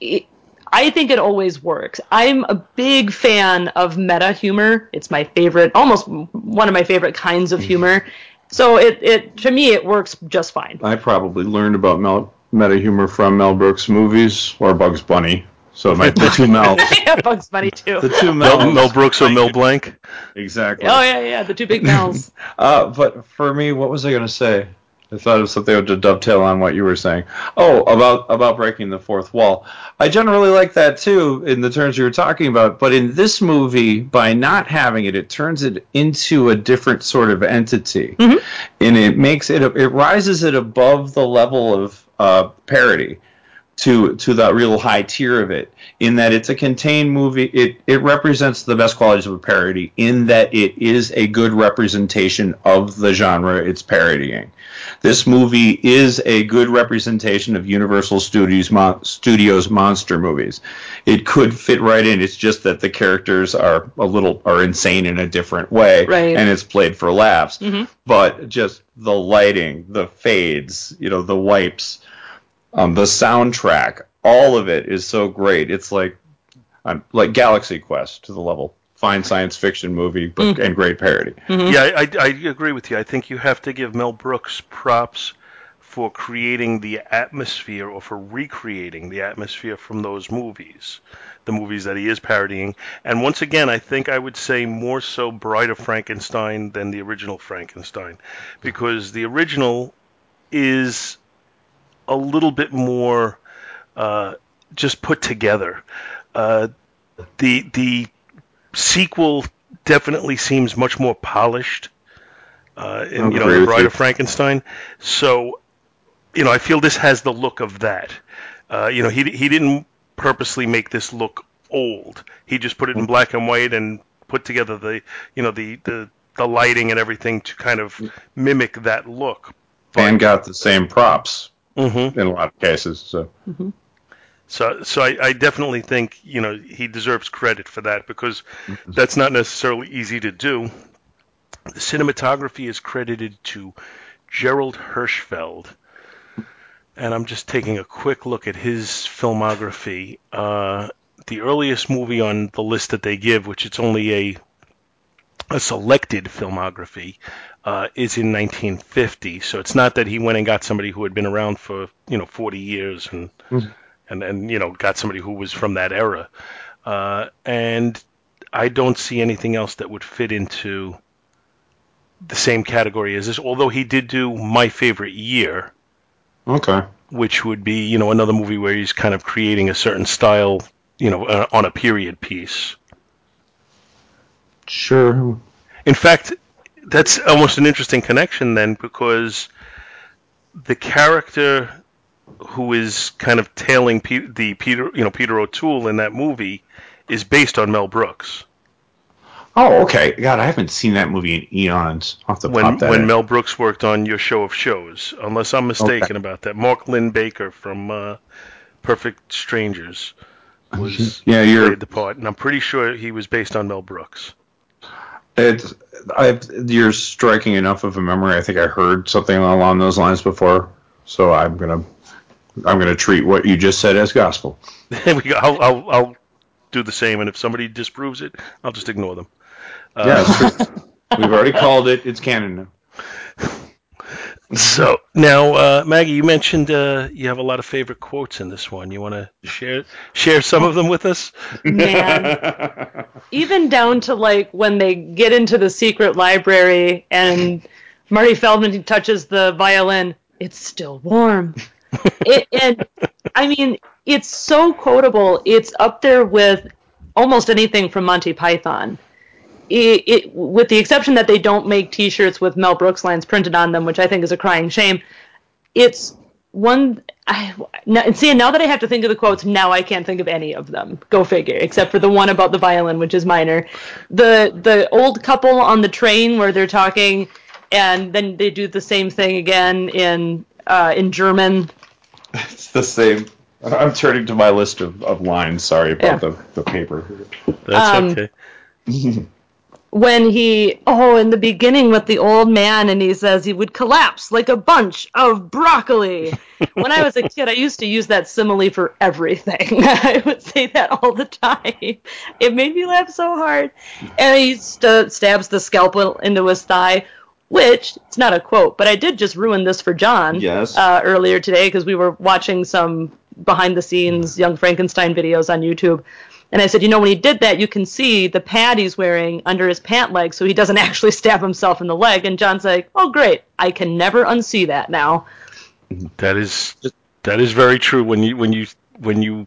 It, I think it always works. I'm a big fan of meta humor. It's my favorite, almost one of my favorite kinds of humor. So it, it to me it works just fine. I probably learned about Mel, meta humor from Mel Brooks movies or Bugs Bunny. So my the two Mel, *laughs* yeah, Bugs Bunny too. the two Mel, Mel, Mel Brooks or Mel Blanc? exactly. Oh yeah, yeah, the two big mouths. *laughs* Uh, but for me, what was I going to say? I thought of something to dovetail on what you were saying. Oh, about about breaking the fourth wall. I generally like that too, in the terms you were talking about. But in this movie, by not having it, it turns it into a different sort of entity, and it makes it it rises it above the level of uh, parody to to that real high tier of it in that it's a contained movie it it represents the best qualities of a parody in that it is a good representation of the genre it's parodying this movie is a good representation of Universal Studios mon- Studios monster movies it could fit right in it's just that the characters are a little are insane in a different way Right. and it's played for laughs Mhm. but just the lighting the fades you know the wipes um, the soundtrack, all of it is so great. It's like um, like Galaxy Quest to the level. Fine science fiction movie but, and great parody. Yeah, I, I, I agree with you. I think you have to give Mel Brooks props for creating the atmosphere or for recreating the atmosphere from those movies, the movies that he is parodying. And once again, I think I would say more so Bride of Frankenstein than the original Frankenstein, because the original is a little bit more uh, just put together. Uh, the the sequel definitely seems much more polished. Uh, in you know, the with Bride of Frankenstein. So, you know, I feel this has the look of that. Uh, you know, he he didn't purposely make this look old. He just put it in black and white and put together the you know the the the lighting and everything to kind of mimic that look. and got the same props Mm-hmm. in a lot of cases. So So, so I, I definitely think you know he deserves credit for that because that's not necessarily easy to do. The cinematography is credited to Gerald Hirschfeld, and I'm just taking a quick look at his filmography. Uh, the earliest movie on the list that they give, which it's only a a selected filmography, uh, is in 1950. So it's not that he went and got somebody who had been around for you know 40 years and and and you know got somebody who was from that era. Uh, and I don't see anything else that would fit into the same category as this. Although he did do my favorite year, okay, which would be you know another movie where he's kind of creating a certain style, you know, uh, on a period piece. sure. In fact, that's almost an interesting connection then because the character who is kind of tailing Pe- the Peter, you know, Peter O'Toole in that movie is based on Mel Brooks. Oh, okay. God, I haven't seen that movie in eons. Have to When pop that when in. Mel Brooks worked on Your Show of Shows, unless I'm mistaken about that. Mark Linn-Baker from uh, Perfect Strangers was *laughs* Yeah, you're- played the part, and I'm pretty sure he was based on Mel Brooks. It's, I've, you're striking enough of a memory. I think I heard something along those lines before, so I'm gonna I'm gonna treat what you just said as gospel. *laughs* There we go. I'll, I'll, I'll do the same, and if somebody disproves it, I'll just ignore them. Uh, Yeah, it's true. *laughs* We've already called it. It's canon now. So now, uh, Maggie, you mentioned uh, you have a lot of favorite quotes in this one. You want to share share some of them with us? Man. Even down to like when they get into the secret library and Marty Feldman touches the violin, it's still warm. It, and I mean, it's so quotable. It's up there with almost anything from Monty Python. It, it, with the exception that they don't make T-shirts with Mel Brooks lines printed on them, which I think is a crying shame. It's one. I, now, see, now that I have to think of the quotes, now I can't think of any of them. Go figure. Except for the one about the violin, which is minor. The the old couple on the train where they're talking, and then they do the same thing again in uh, in German. It's the same. I'm turning to my list of, of lines. Sorry about the, the paper. That's Um, okay. *laughs* when he oh in the beginning with the old man and he says he would collapse like a bunch of broccoli *laughs* when i was a kid i used to use that simile for everything *laughs* i would say that all the time it made me laugh so hard and he st- stabs the scalpel into his thigh which it's not a quote but i did just ruin this for john Yes. uh, earlier today because we were watching some behind the scenes young frankenstein videos on youtube and I said, you know, when he did that, you can see the pad he's wearing under his pant leg, so he doesn't *laughs* actually stab himself in the leg. And John's like, oh, great, I can never unsee that now. That is that is very true. When you when you when you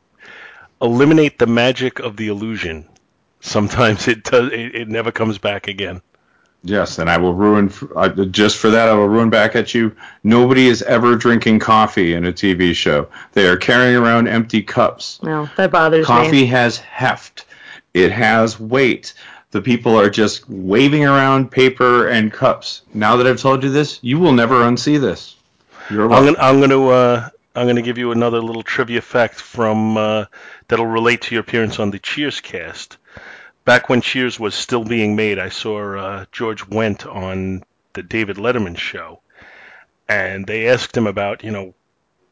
eliminate the magic of the illusion, sometimes it does it, it never comes back again. Yes, and I will ruin uh, just for that. I will ruin back at you. Nobody is ever drinking coffee in a TV show. They are carrying around empty cups. No, that bothers Coffee me. Coffee has heft. It has weight. The people are just waving around paper and cups. Now that I've told you this, you will never unsee this. You're I'm welcome. gonna I'm gonna uh, I'm gonna give you another little trivia fact from uh, that'll relate to your appearance on the Cheers cast. Back when Cheers was still being made, I saw uh, George Wendt on the David Letterman show, and they asked him about you know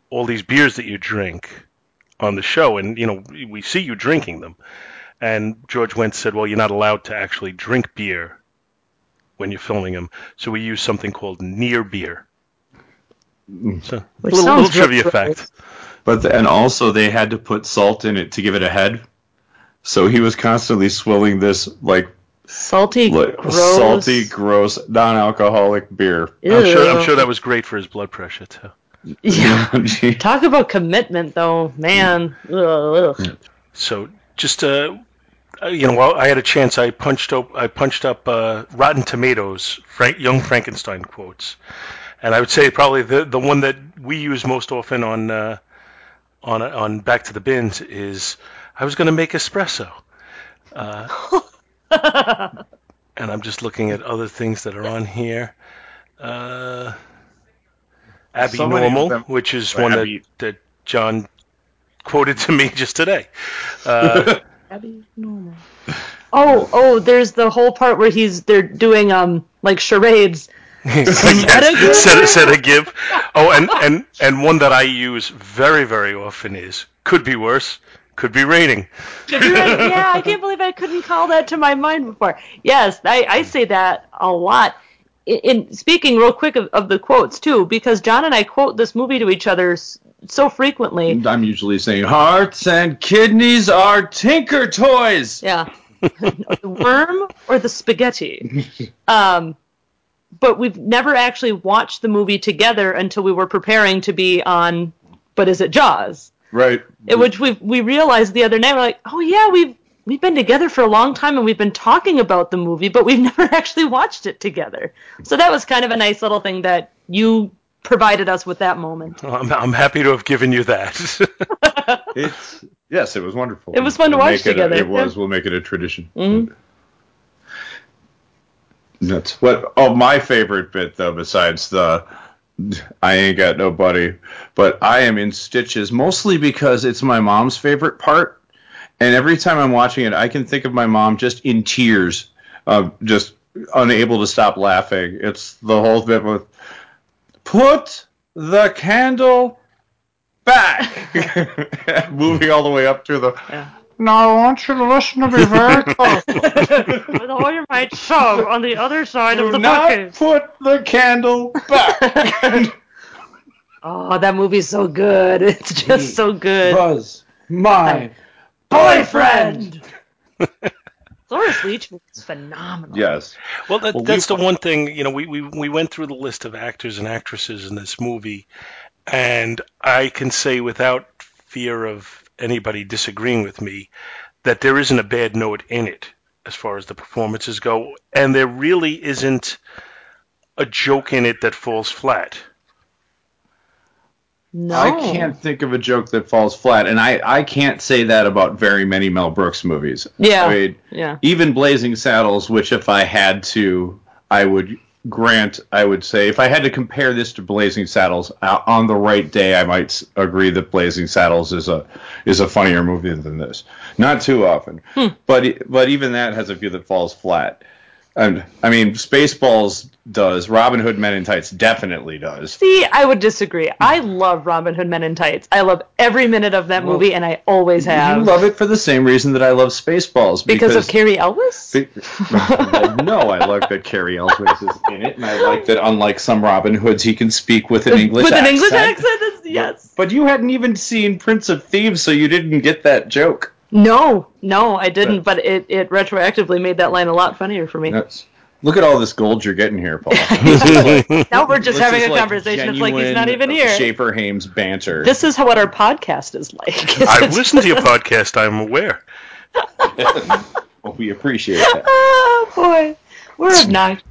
all these beers that you drink on the show, and you know we see you drinking them, and George Wendt said, well, you're not allowed to actually drink beer when you're filming them, so we use something called near beer. So, Which little, little trivia fact. But the, and also they had to put salt in it to give it a head. So he was constantly swilling this like, Salty, like gross. salty, gross, non-alcoholic beer. I'm sure, I'm sure that was great for his blood pressure too. Yeah. *laughs* Talk about commitment, though, man. Ugh, ugh. So just uh, uh, you know, while I had a chance, I punched up I punched up uh, Rotten Tomatoes Frank, Young Frankenstein quotes, and I would say probably the the one that we use most often on uh, on on Back to the Bins is I was going to make espresso. Uh, *laughs* and I'm just looking at other things that are on here. Uh, Abby So Normal, them- which is one Abby- that, that John quoted to me *laughs* just today. Uh, *laughs* Oh, oh, there's the whole part where he's they're doing um like charades. yes, Metagaming? said, said a give. Oh, and, and, and one that I use very, very often is could be worse, could be raining. You're right. Yeah, I can't believe I couldn't call that to my mind before. Yes, I, I say that a lot. In, in speaking real quick of, of the quotes too, because John and I quote this movie to each other so frequently. I'm usually saying hearts and kidneys are tinker toys. Yeah, *laughs* the worm or the spaghetti. *laughs* Um, but we've never actually watched the movie together until we were preparing to be on. But is it Jaws? Right. In which we we realized the other night, we're like, oh yeah, we've we've been together for a long time and we've been talking about the movie, but we've *laughs* never actually watched it together. So that was kind of a nice little thing that you provided us with that moment. I'm, I'm happy to have given you that. *laughs* It's yes, it was wonderful. It was fun to We'll watch make it a- together, it was. yeah. We'll make it a tradition. Mhm. That's what. Oh, my favorite bit though, besides the I ain't got nobody, but I am in stitches mostly because it's my mom's favorite part, and every time I'm watching it, I can think of my mom just in tears, uh, just unable to stop laughing. It's the whole bit with put the candle back, *laughs* moving all the way up to the. Now I want you to listen to me very *laughs* closely. With all your might shove on the other side Do of the not put the candle back. *laughs* Oh, that movie's so good. *laughs* It's just so good. was my boyfriend. Cloris Leach was phenomenal. Yes. Well, that, Well, that's we- the one thing. You know, we, we we went through the list of actors and actresses in this movie, and I can say without fear of anybody disagreeing with me that there isn't a bad note in it as far as the performances go, and there really isn't a joke in it that falls flat. No. I can't think of a joke that falls flat, and I, I can't say that about very many Mel Brooks movies. Yeah. I mean, Yeah. even Blazing Saddles, which if I had to, I would grant, I would say, if I had to compare this to Blazing Saddles uh, on the right day, I might agree that Blazing Saddles is a is a funnier movie than this. Not too often, but e- but even that has a few that falls flat. And I mean, Spaceballs does. Robin Hood Men in Tights definitely does. See, I would disagree. I love Robin Hood Men in Tights. I love every minute of that Well, movie, and I always have. You love it for the same reason that I love Spaceballs. because, of Cary Elwes? Be- *laughs* no, I like that Cary Elwes is in it, and I like that unlike some Robin Hoods, he can speak with an English With an accent. English accent? Yes. But you hadn't even seen Prince of Thieves, so you didn't get that joke. No, no, I didn't, but it, it retroactively made that line a lot funnier for me. That's, look at all this gold you're getting here, Paul. *laughs* Like- now we're just having is a like conversation. It's like he's not even here. Schaefer Hames banter. This is how, what our podcast is like. *laughs* I've listened to your podcast. I'm aware. *laughs* well, we appreciate that. oh, boy. We're obnoxious.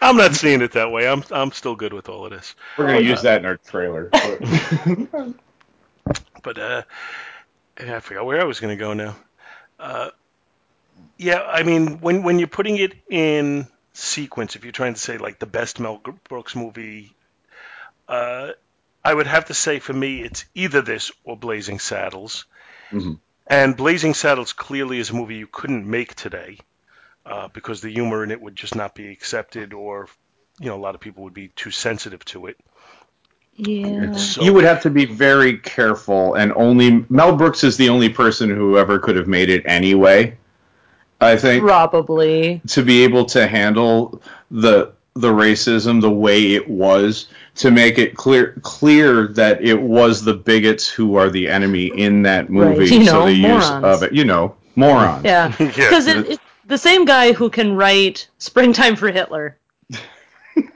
I'm not seeing it that way. I'm I'm still good with all of this. We're gonna use that in our trailer. But- uh, I forgot where I was going to go now. Uh, yeah, I mean, when when you're putting it in sequence, if you're trying to say like the best Mel Brooks movie, uh, I would have to say for me it's either this or Blazing Saddles. Mhm. And Blazing Saddles clearly is a movie you couldn't make today uh, because the humor in it would just not be accepted, or you know, a lot of people would be too sensitive to it. Yeah. So- you would have to be very careful, and only Mel Brooks is the only person who ever could have made it anyway. I think Probably. to be able to handle the the racism the way it was, to make it clear clear that it was the bigots who are the enemy in that movie. Right, you so know, the use of it, you know, morons. Yeah. *laughs* Because it, it, the same guy who can write Springtime for Hitler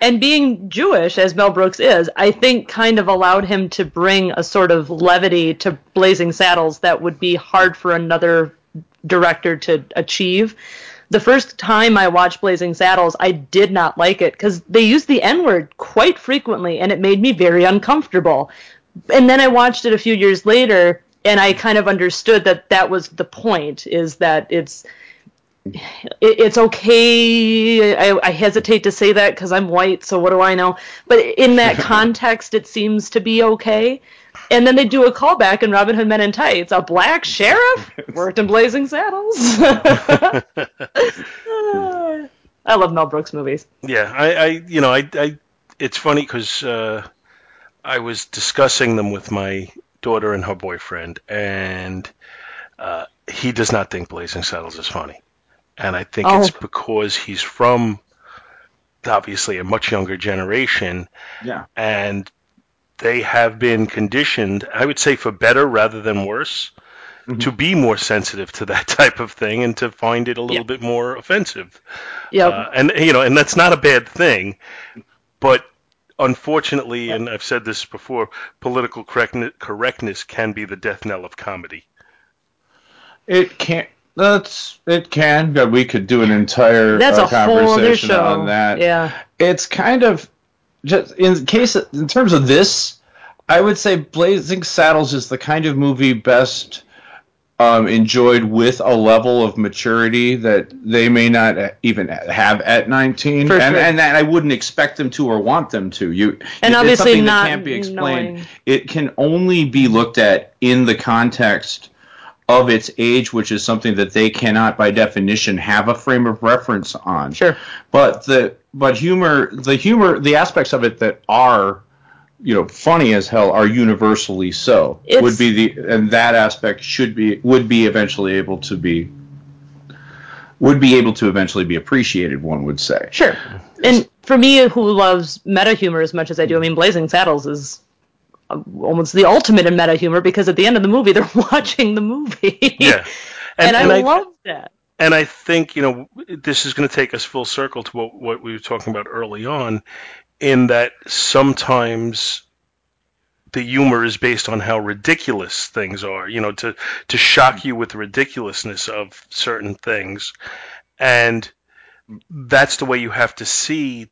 and being Jewish, as Mel Brooks is, I think kind of allowed him to bring a sort of levity to Blazing Saddles that would be hard for another director to achieve. The first time I watched Blazing Saddles, I did not like it because they used the N word quite frequently and it made me very uncomfortable. And then I watched it a few years later and I kind of understood that that was the point is that it's it's okay. I, I, hesitate to say that because I'm white, so what do I know? But in that *laughs* context, it seems to be okay. And then they do a callback in Robin Hood Men in Tights. A black sheriff *laughs* worked in Blazing Saddles. *laughs* I love Mel Brooks movies. Yeah, I, I you know, I, I it's funny because uh, I was discussing them with my daughter and her boyfriend, and uh, he does not think Blazing Saddles is funny and I think oh. it's because he's from obviously a much younger generation. Yeah. And they have been conditioned, I would say for better rather than worse, mm-hmm. to be more sensitive to that *laughs* type of thing and to find it a little bit more offensive. Yeah. Uh, and you know, and that's not a bad thing, but unfortunately, and I've said this before, political correctness can be the death knell of comedy. It can't that's it can, but we could do an entire That's uh, a whole other show. on that. Yeah. It's kind of just in case in terms of this, I would say Blazing Saddles is the kind of movie best um, enjoyed with a level of maturity that they may not even have at 19, For and, and that I wouldn't expect them to or want them to. You And obviously something not that can't be explained. knowing- It can only be looked at in the context of its age, which is something that they cannot, by definition, have a frame of reference on. Sure. But the but humor, the humor, the aspects of it that are, you know, funny as hell are universally so. It's- would be the and that aspect should be would be eventually able to be would be able to eventually be appreciated. One would say. Sure. And for me, who loves meta humor as much as I do, I mean, Blazing Saddles is almost the ultimate in meta humor because at the end of the movie *laughs* they're watching the movie. Yeah. And, And- I and I- love that. And I think, you know, this is going to take us full circle to what, what we were talking about early on, in that sometimes the humor is based on how ridiculous things are, you know, to, to shock you with the ridiculousness of certain things. And that's the way you have to see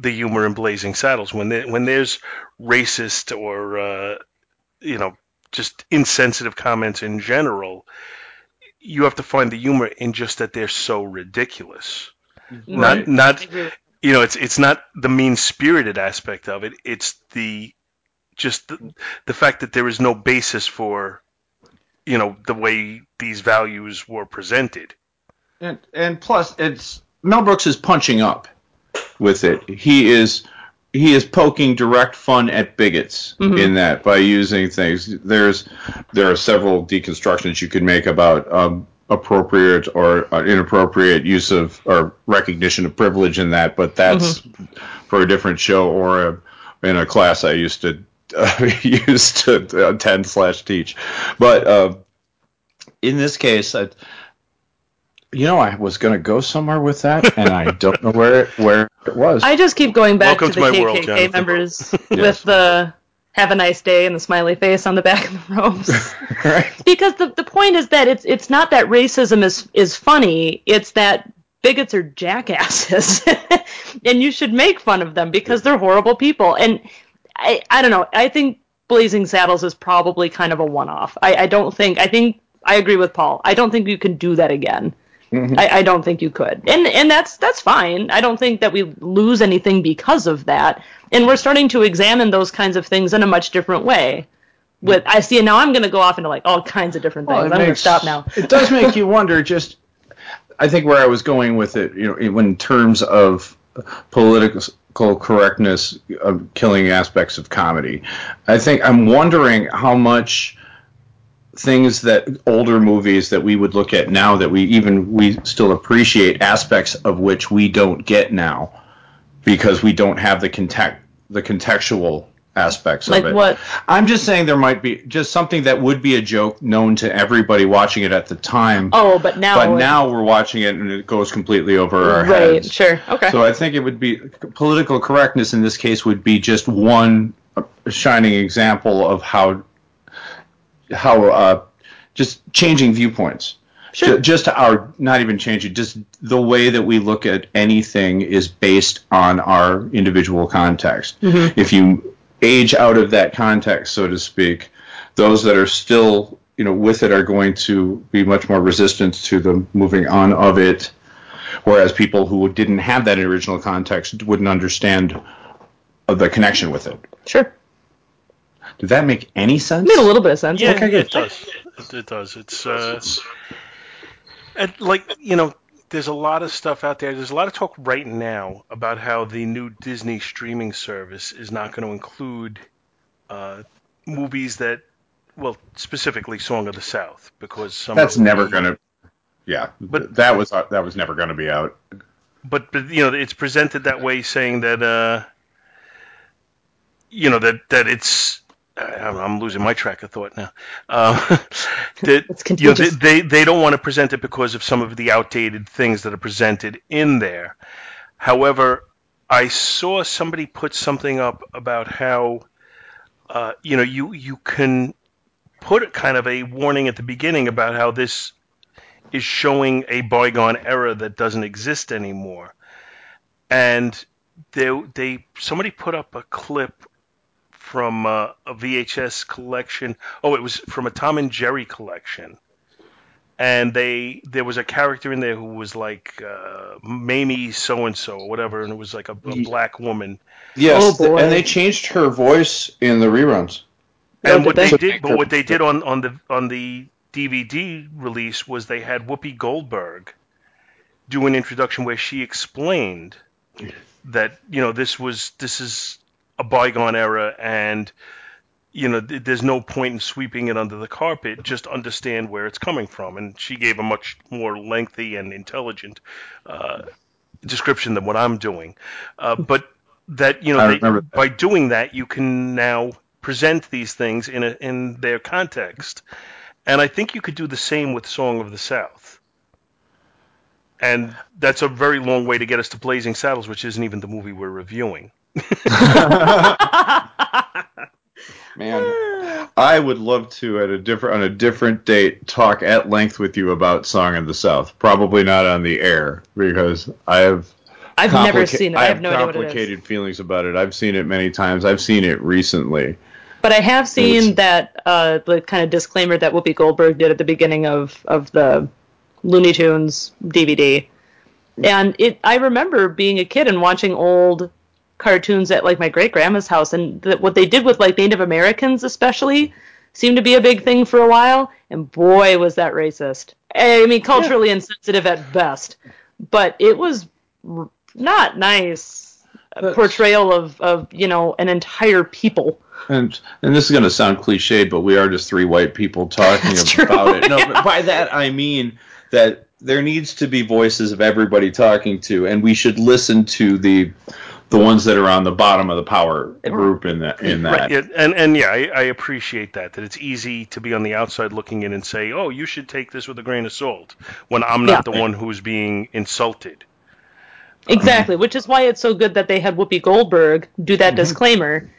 the humor in Blazing Saddles. When, there, when there's racist or, uh, you know, just insensitive comments in general, you have to find the humor in just that they're so ridiculous. Right. Not not you know, it's it's not the mean spirited aspect of it. It's the just the, the fact that there is no basis for you know the way these values were presented. And and plus, it's Mel Brooks is punching up with it. He is he is poking direct fun at bigots in that by using things. There's there are several deconstructions you could make about um, appropriate or uh, inappropriate use of or recognition of privilege in that, but that's for a different show or a, in a class I used to uh, *laughs* used to attend slash teach. But uh, in this case, I, you know, I was going to go somewhere with that, and I don't know where it, where it was. I just keep going back Welcome to to my world, KKK Jonathan. members *laughs* with the "Have a nice day" and the smiley face on the back of the *laughs* robes. right? because the the point is that it's it's not that racism is is funny. It's that bigots are jackasses, *laughs* and you should make fun of them because they're horrible people. And I I don't know. I think Blazing Saddles is probably kind of a one off. I, I don't think. I think I agree with Paul. I don't think you can do that again. Mm-hmm. I, I don't think you could, and and that's that's fine. I don't think that we lose anything because of that, and we're starting to examine those kinds of things in a much different way. With I see now, I'm going to go off into like all kinds of different things. Well, I'm going to stop now. It does make you wonder. Just, I think where I was going with it, you know, in terms of political correctness of killing aspects of comedy, I think I'm wondering how much things that older movies that we would look at now that we even we still appreciate aspects of which we don't get now because we don't have the context the contextual aspects Like of it. what? I'm just saying there might be just something that would be a joke known to everybody watching it at the time. Oh, but now. but now we're watching it and it goes completely over our right, heads. Right, sure, okay. So I think it would be political correctness in this case would be just one shining example of how how uh, just changing viewpoints. Sure. Ju- Just our not even changing, just the way that we look at anything is based on our individual context. Mhm. If you age out of that context, so to speak, those that are still you know with it are going to be much more resistant to the moving on of it whereas people who didn't have that original context wouldn't understand the connection with it. Sure. Did that make any sense? It Made a little bit of sense. Yeah, Okay, it does. It, it does. It's uh, and like you know, there's a lot of stuff out there. There's a lot of talk right now about how the new Disney streaming service is not going to include uh, movies that, well, specifically Song of the South, because some That's never gonna. Yeah, But- but that was uh, that was never gonna be out. but, but you know it's presented that way saying that uh you know that that it's I'm I'm losing my track of thought now. Uh, *laughs* that you know, they, they they don't want to present it because of some of the outdated things that are presented in there. However, I saw somebody put something up about how uh, you know you you can put a kind of a warning at the beginning about how this is showing a bygone era that doesn't exist anymore. And they they somebody put up a clip from uh, a VHS collection. Oh, it was from a Tom and Jerry collection. And they there was a character in there who was like uh, Mamie so and so or whatever, and it was like a, a black woman. Yes, Oh, boy. and they changed her voice in the reruns. And did what they they? did, but what they did on, on the on the DVD release was they had Whoopi Goldberg do an introduction where she explained that you know this was this is a bygone era and you know th- there's no point in sweeping it under the carpet. Just understand where it's coming from. And she gave a much more lengthy and intelligent uh, description than what I'm doing. Uh, but that you know they, that. by doing that you can now present these things in a, in their context. And I think you could do the same with Song of the South. And that's a very long way to get us to Blazing Saddles, which isn't even the movie we're reviewing. *laughs* Man, I would love to at a different on a different date talk at length with you about Song of the South. Probably not on the air because I have I've never seen it. I have no what it is. complicated feelings about it. I've seen it many times. I've seen it recently. But I have seen that uh, the kind of disclaimer that Whoopi Goldberg did at the beginning of of the Looney Tunes DVD, and it. I remember being a kid and watching old cartoons at like my great grandma's house, and that what they did with like Native Americans especially seemed to be a big thing for a while. And boy, was that racist. I mean, culturally insensitive at best, but it was r- not nice uh, portrayal of of you know an entire people. And and this is going to sound cliched, but we are just three white people talking That's true, about it. No, yeah. but by that I mean that there needs to be voices of everybody talking to, and we should listen to the the ones that are on the bottom of the power group in that in that. Right, and and yeah, I, I appreciate that. That it's easy to be on the outside looking in and say, "Oh, you should take this with a grain of salt," when I'm not Yeah. the one who's being insulted. Exactly, which is why it's so good that they had Whoopi Goldberg do that mm-hmm. disclaimer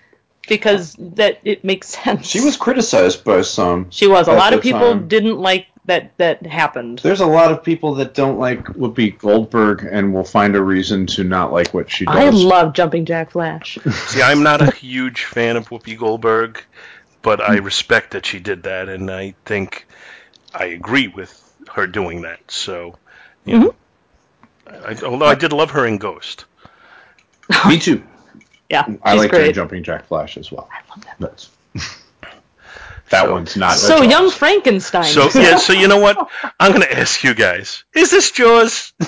because that it makes sense. She was criticized by some. She was. A lot of people time. didn't like that that happened. There's a lot of people that don't like Whoopi Goldberg and will find a reason to not like what she does. I love Jumping Jack Flash. *laughs* See, I'm not a huge fan of Whoopi Goldberg, but I respect that she did that, and I think I agree with her doing that. So, you mm-hmm. know, I, although I did love her in Ghost. Me too. *laughs* Yeah, I she's like her great. Jumping Jack Flash as well. I love that one's not. So Young all. Frankenstein. So yeah, so you know what? *laughs* I'm going to ask you guys: Is this Jaws? *laughs*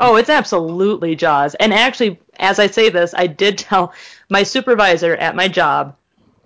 Oh, it's absolutely Jaws. And actually, as I say this, I did tell my supervisor at my job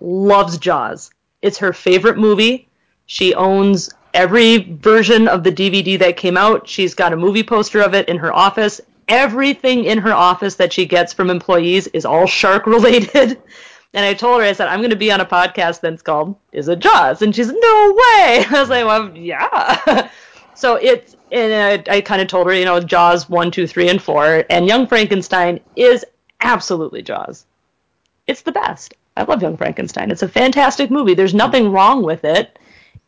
loves Jaws. It's her favorite movie. She owns every version of the DVD that came out. She's got a movie poster of it in her office. Everything in her office that she gets from employees is all shark related. *laughs* And I told her, I said, I'm going to be on a podcast that's called Is It Jaws? And she's, No way. *laughs* I was like, Well, yeah. *laughs* so it's, and I, I kind of told her, you know, Jaws 1, 2, 3, and 4. And Young Frankenstein is absolutely Jaws. It's the best. I love Young Frankenstein. It's a fantastic movie. There's nothing wrong with it.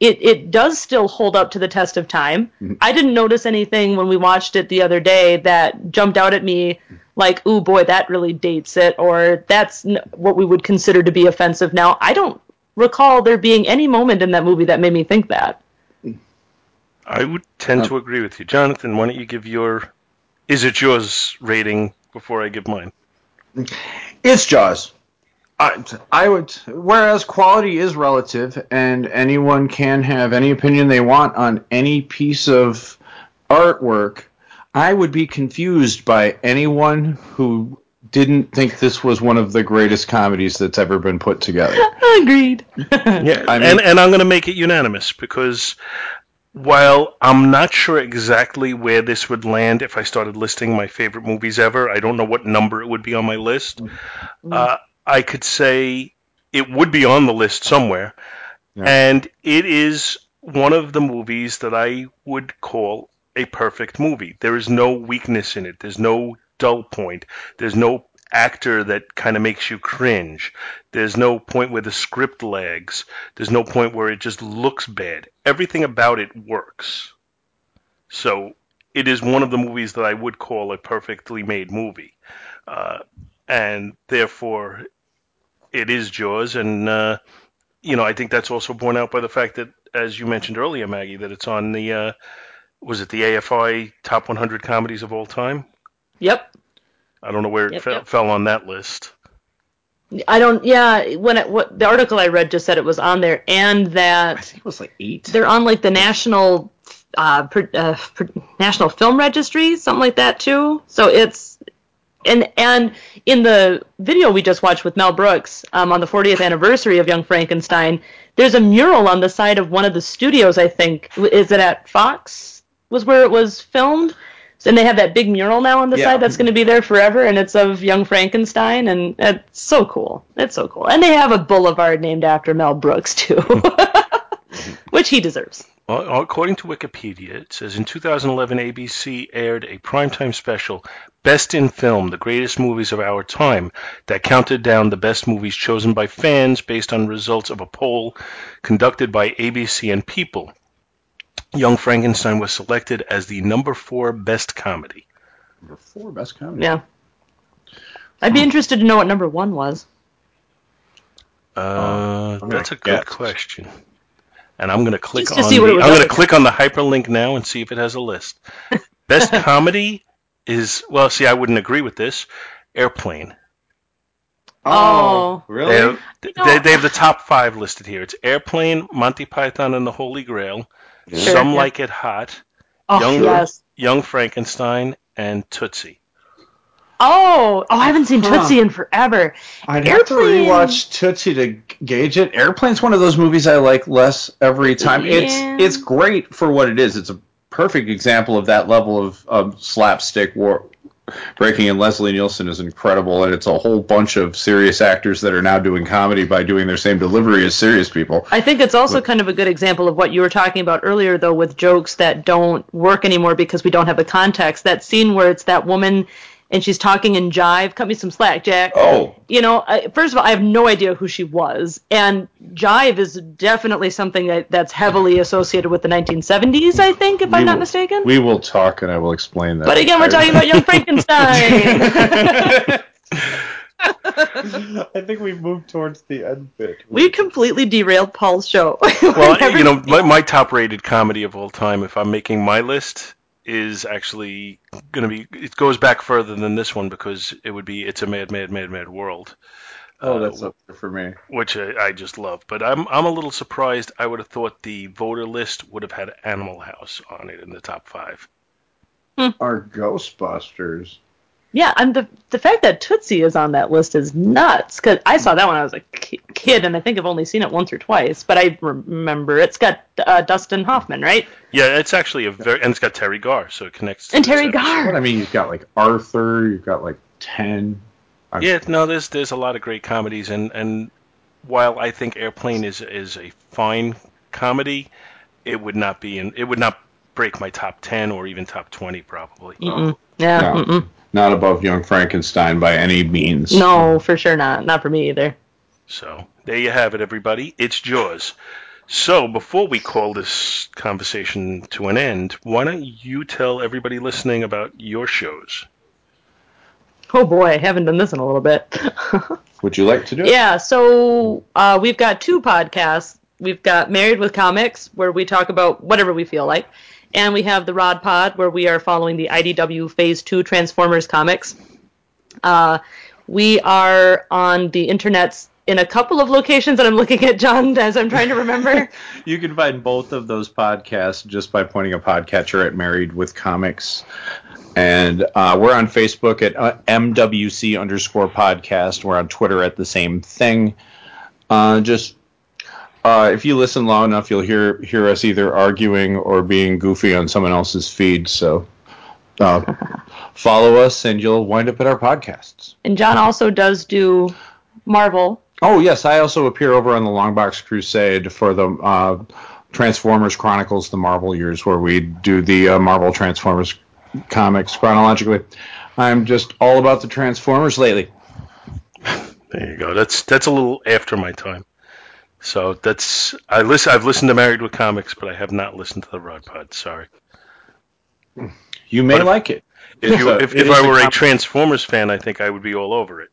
It it does still hold up to the test of time. Mm-hmm. I didn't notice anything when we watched it the other day that jumped out at me like, "Ooh boy, that really dates it," or "That's n- what we would consider to be offensive." Now, I don't recall there being any moment in that movie that made me think that. I would tend to uh, agree with you, Jonathan. Why don't you give your "Is it Jaws" rating before I give mine? It's Jaws. I, I would. Whereas quality is relative, and anyone can have any opinion they want on any piece of artwork, I would be confused by anyone who didn't think this was one of the greatest comedies that's ever been put together. *laughs* Agreed. *laughs* Yeah, I mean- and and I'm going to make it unanimous because while I'm not sure exactly where this would land if I started listing my favorite movies ever, I don't know what number it would be on my list. Uh, I could say it would be on the list somewhere, and it is one of the movies that I would call a perfect movie. There is no weakness in it. There's no dull point. There's no actor that kind of makes you cringe. There's no point where the script lags. There's no point where it just looks bad. Everything about it works. So it is one of the movies that I would call a perfectly made movie. Uh, and therefore, it is Jaws. And, uh, you know, I think that's also borne out by the fact that, as you mentioned earlier, Maggie, that it's on the, uh, was it the AFI Top 100 Comedies of All Time? Yep. I don't know where it Yep, fell, yep. fell on that list. I don't. Yeah, when it, what the article I read just said it was on there, and that I think it was like eight. they're on like the national, uh, pr- uh, pr- national film registry, something like that too. So it's, and and in the video we just watched with Mel Brooks um, on the 40th anniversary of Young Frankenstein, there's a mural on the side of one of the studios. I think is it at Fox was where it was filmed. And they have that big mural now on the Yeah. side that's going to be there forever, and it's of Young Frankenstein, and it's so cool. It's so cool. And they have a boulevard named after Mel Brooks too, *laughs* which he deserves. Well, according to Wikipedia, it says in 2011, ABC aired a primetime special, Best in Film, the greatest movies of our time, that counted down the best movies chosen by fans based on results of a poll conducted by ABC and People. Young Frankenstein was selected as the number four best comedy. Number four best comedy. Yeah. I'd be interested to know what number one was. Uh, I'm that's a good guess. question. And I'm going to click Just to on see the, what it I'm would gonna with. click on the hyperlink now and see if it has a list. Best *laughs* comedy is well, see, I wouldn't agree with this. Airplane. Oh, really? They have, You know- they, they have the top five listed here. It's Airplane, Monty Python and the Holy Grail, Sure, Some yeah. Like It Hot, Oh, Young, yes. Young Frankenstein, and Tootsie. Oh, oh, I haven't seen Huh. Tootsie in forever. I'd have to Airplane- rewatch Tootsie to gauge it. Airplane's one of those movies I like less every time. Yeah. It's it's great for what it is. It's a perfect example of that level of, of slapstick war breaking. And Leslie Nielsen is incredible, and it's a whole bunch of serious actors that are now doing comedy by doing their same delivery as serious people. I think it's also kind of a good example of what you were talking about earlier, though, with jokes that don't work anymore because we don't have the context. That scene where it's that woman and she's talking in jive. Cut me some slack, Jack. Oh, You know, I, first of all, I have no idea who she was, and jive is definitely something that, that's heavily associated with the 1970s. I think, if I'm not will- mistaken. We will talk, and I will explain that. but again, we're talking about Young *laughs* Frankenstein. I think we've moved towards the end bit. we completely derailed Paul's show. *laughs* Well, you know, my, my top rated comedy of all time, if I'm making my list, is actually going to be, it goes back further than this one because it would be It's a Mad, Mad, Mad, Mad World. Oh, uh, that's up there for me. which I, I just love. But I'm I'm a little surprised. I would have thought the voter list would have had Animal House on it in the top five. Our Ghostbusters. Yeah, and the the fact that Tootsie is on that list is nuts. Cause I saw that when I was a ki- kid, and I think I've only seen it once or twice. But I remember it's got uh, Dustin Hoffman, right? Yeah, it's actually a very and it's got Teri Garr, so it connects. To And Teri episode. Garr. What I mean, you've got like Arthur, you've got like ten. Yeah, no, there's there's a lot of great comedies, and and while I think Airplane is is a fine comedy, it would not be in it would not break my top ten or even top twenty probably. Mm-mm. Yeah. No. Mm-mm. Not above Young Frankenstein by any means. No, for sure not. Not for me either. So there you have it, everybody. It's Jaws. So before we call this conversation to an end, why don't you tell everybody listening about your shows? Oh boy, I haven't done this in a little bit. *laughs* Would you like to do it? Yeah, so uh, we've got two podcasts. We've got Married with Comics, where we talk about whatever we feel like, and we have the Rod Pod, where we are following the IDW Phase Two Transformers comics. Uh, we are on the internets in a couple of locations, and I'm looking at John *laughs* as I'm trying to remember. *laughs* You can find both of those podcasts just by pointing a podcatcher at Married with Comics. And uh, we're on Facebook at uh, MWC underscore podcast. We're on Twitter at the same thing. Uh, just uh, if you listen long enough, you'll hear hear us either arguing or being goofy on someone else's feed. So uh, *laughs* follow us, and you'll wind up at our podcasts. and John also does do Marvel. Oh yes, I also appear over on the Longbox Crusade for the uh, Transformers Chronicles: The Marvel Years, where we do the uh, Marvel Transformers comics chronologically. I'm just all about the Transformers lately. There you go. That's that's a little after my time. So that's I listen. I've listened to Married with Comics, but I have not listened to the Rod Pod. Sorry. You may But if- like it. If, you, So, if, it if is I a were a com- Transformers fan, I think I would be all over it.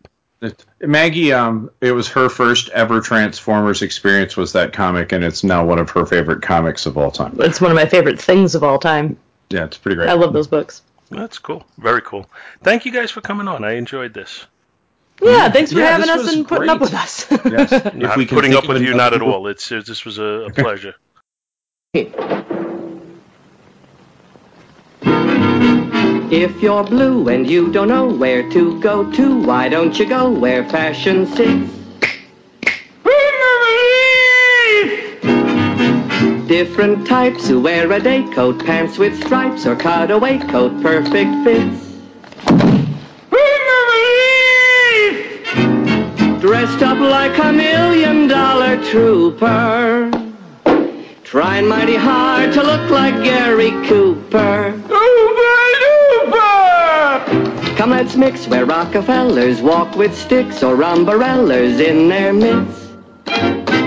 Maggie, um, it was her first ever Transformers experience was that comic, and it's now one of her favorite comics of all time. It's one of my favorite things of all time. Yeah, it's pretty great. I love those books. That's cool. Very cool. Thank you guys for coming on. I enjoyed this. Yeah, thanks for Yeah, having us was and putting up with us. *laughs* Yes. If Not we can putting up with you, another- not at all. It's it, this was a, a *laughs* pleasure. If you're blue and you don't know where to go to, why don't you go where fashion sits? Different types who wear a day coat, pants with stripes, or cutaway coat, perfect fits. Dressed up like a million dollar trooper. Trying mighty hard to look like Gary Cooper. Come let's mix where Rockefellers walk with sticks or umbrellas in their midst.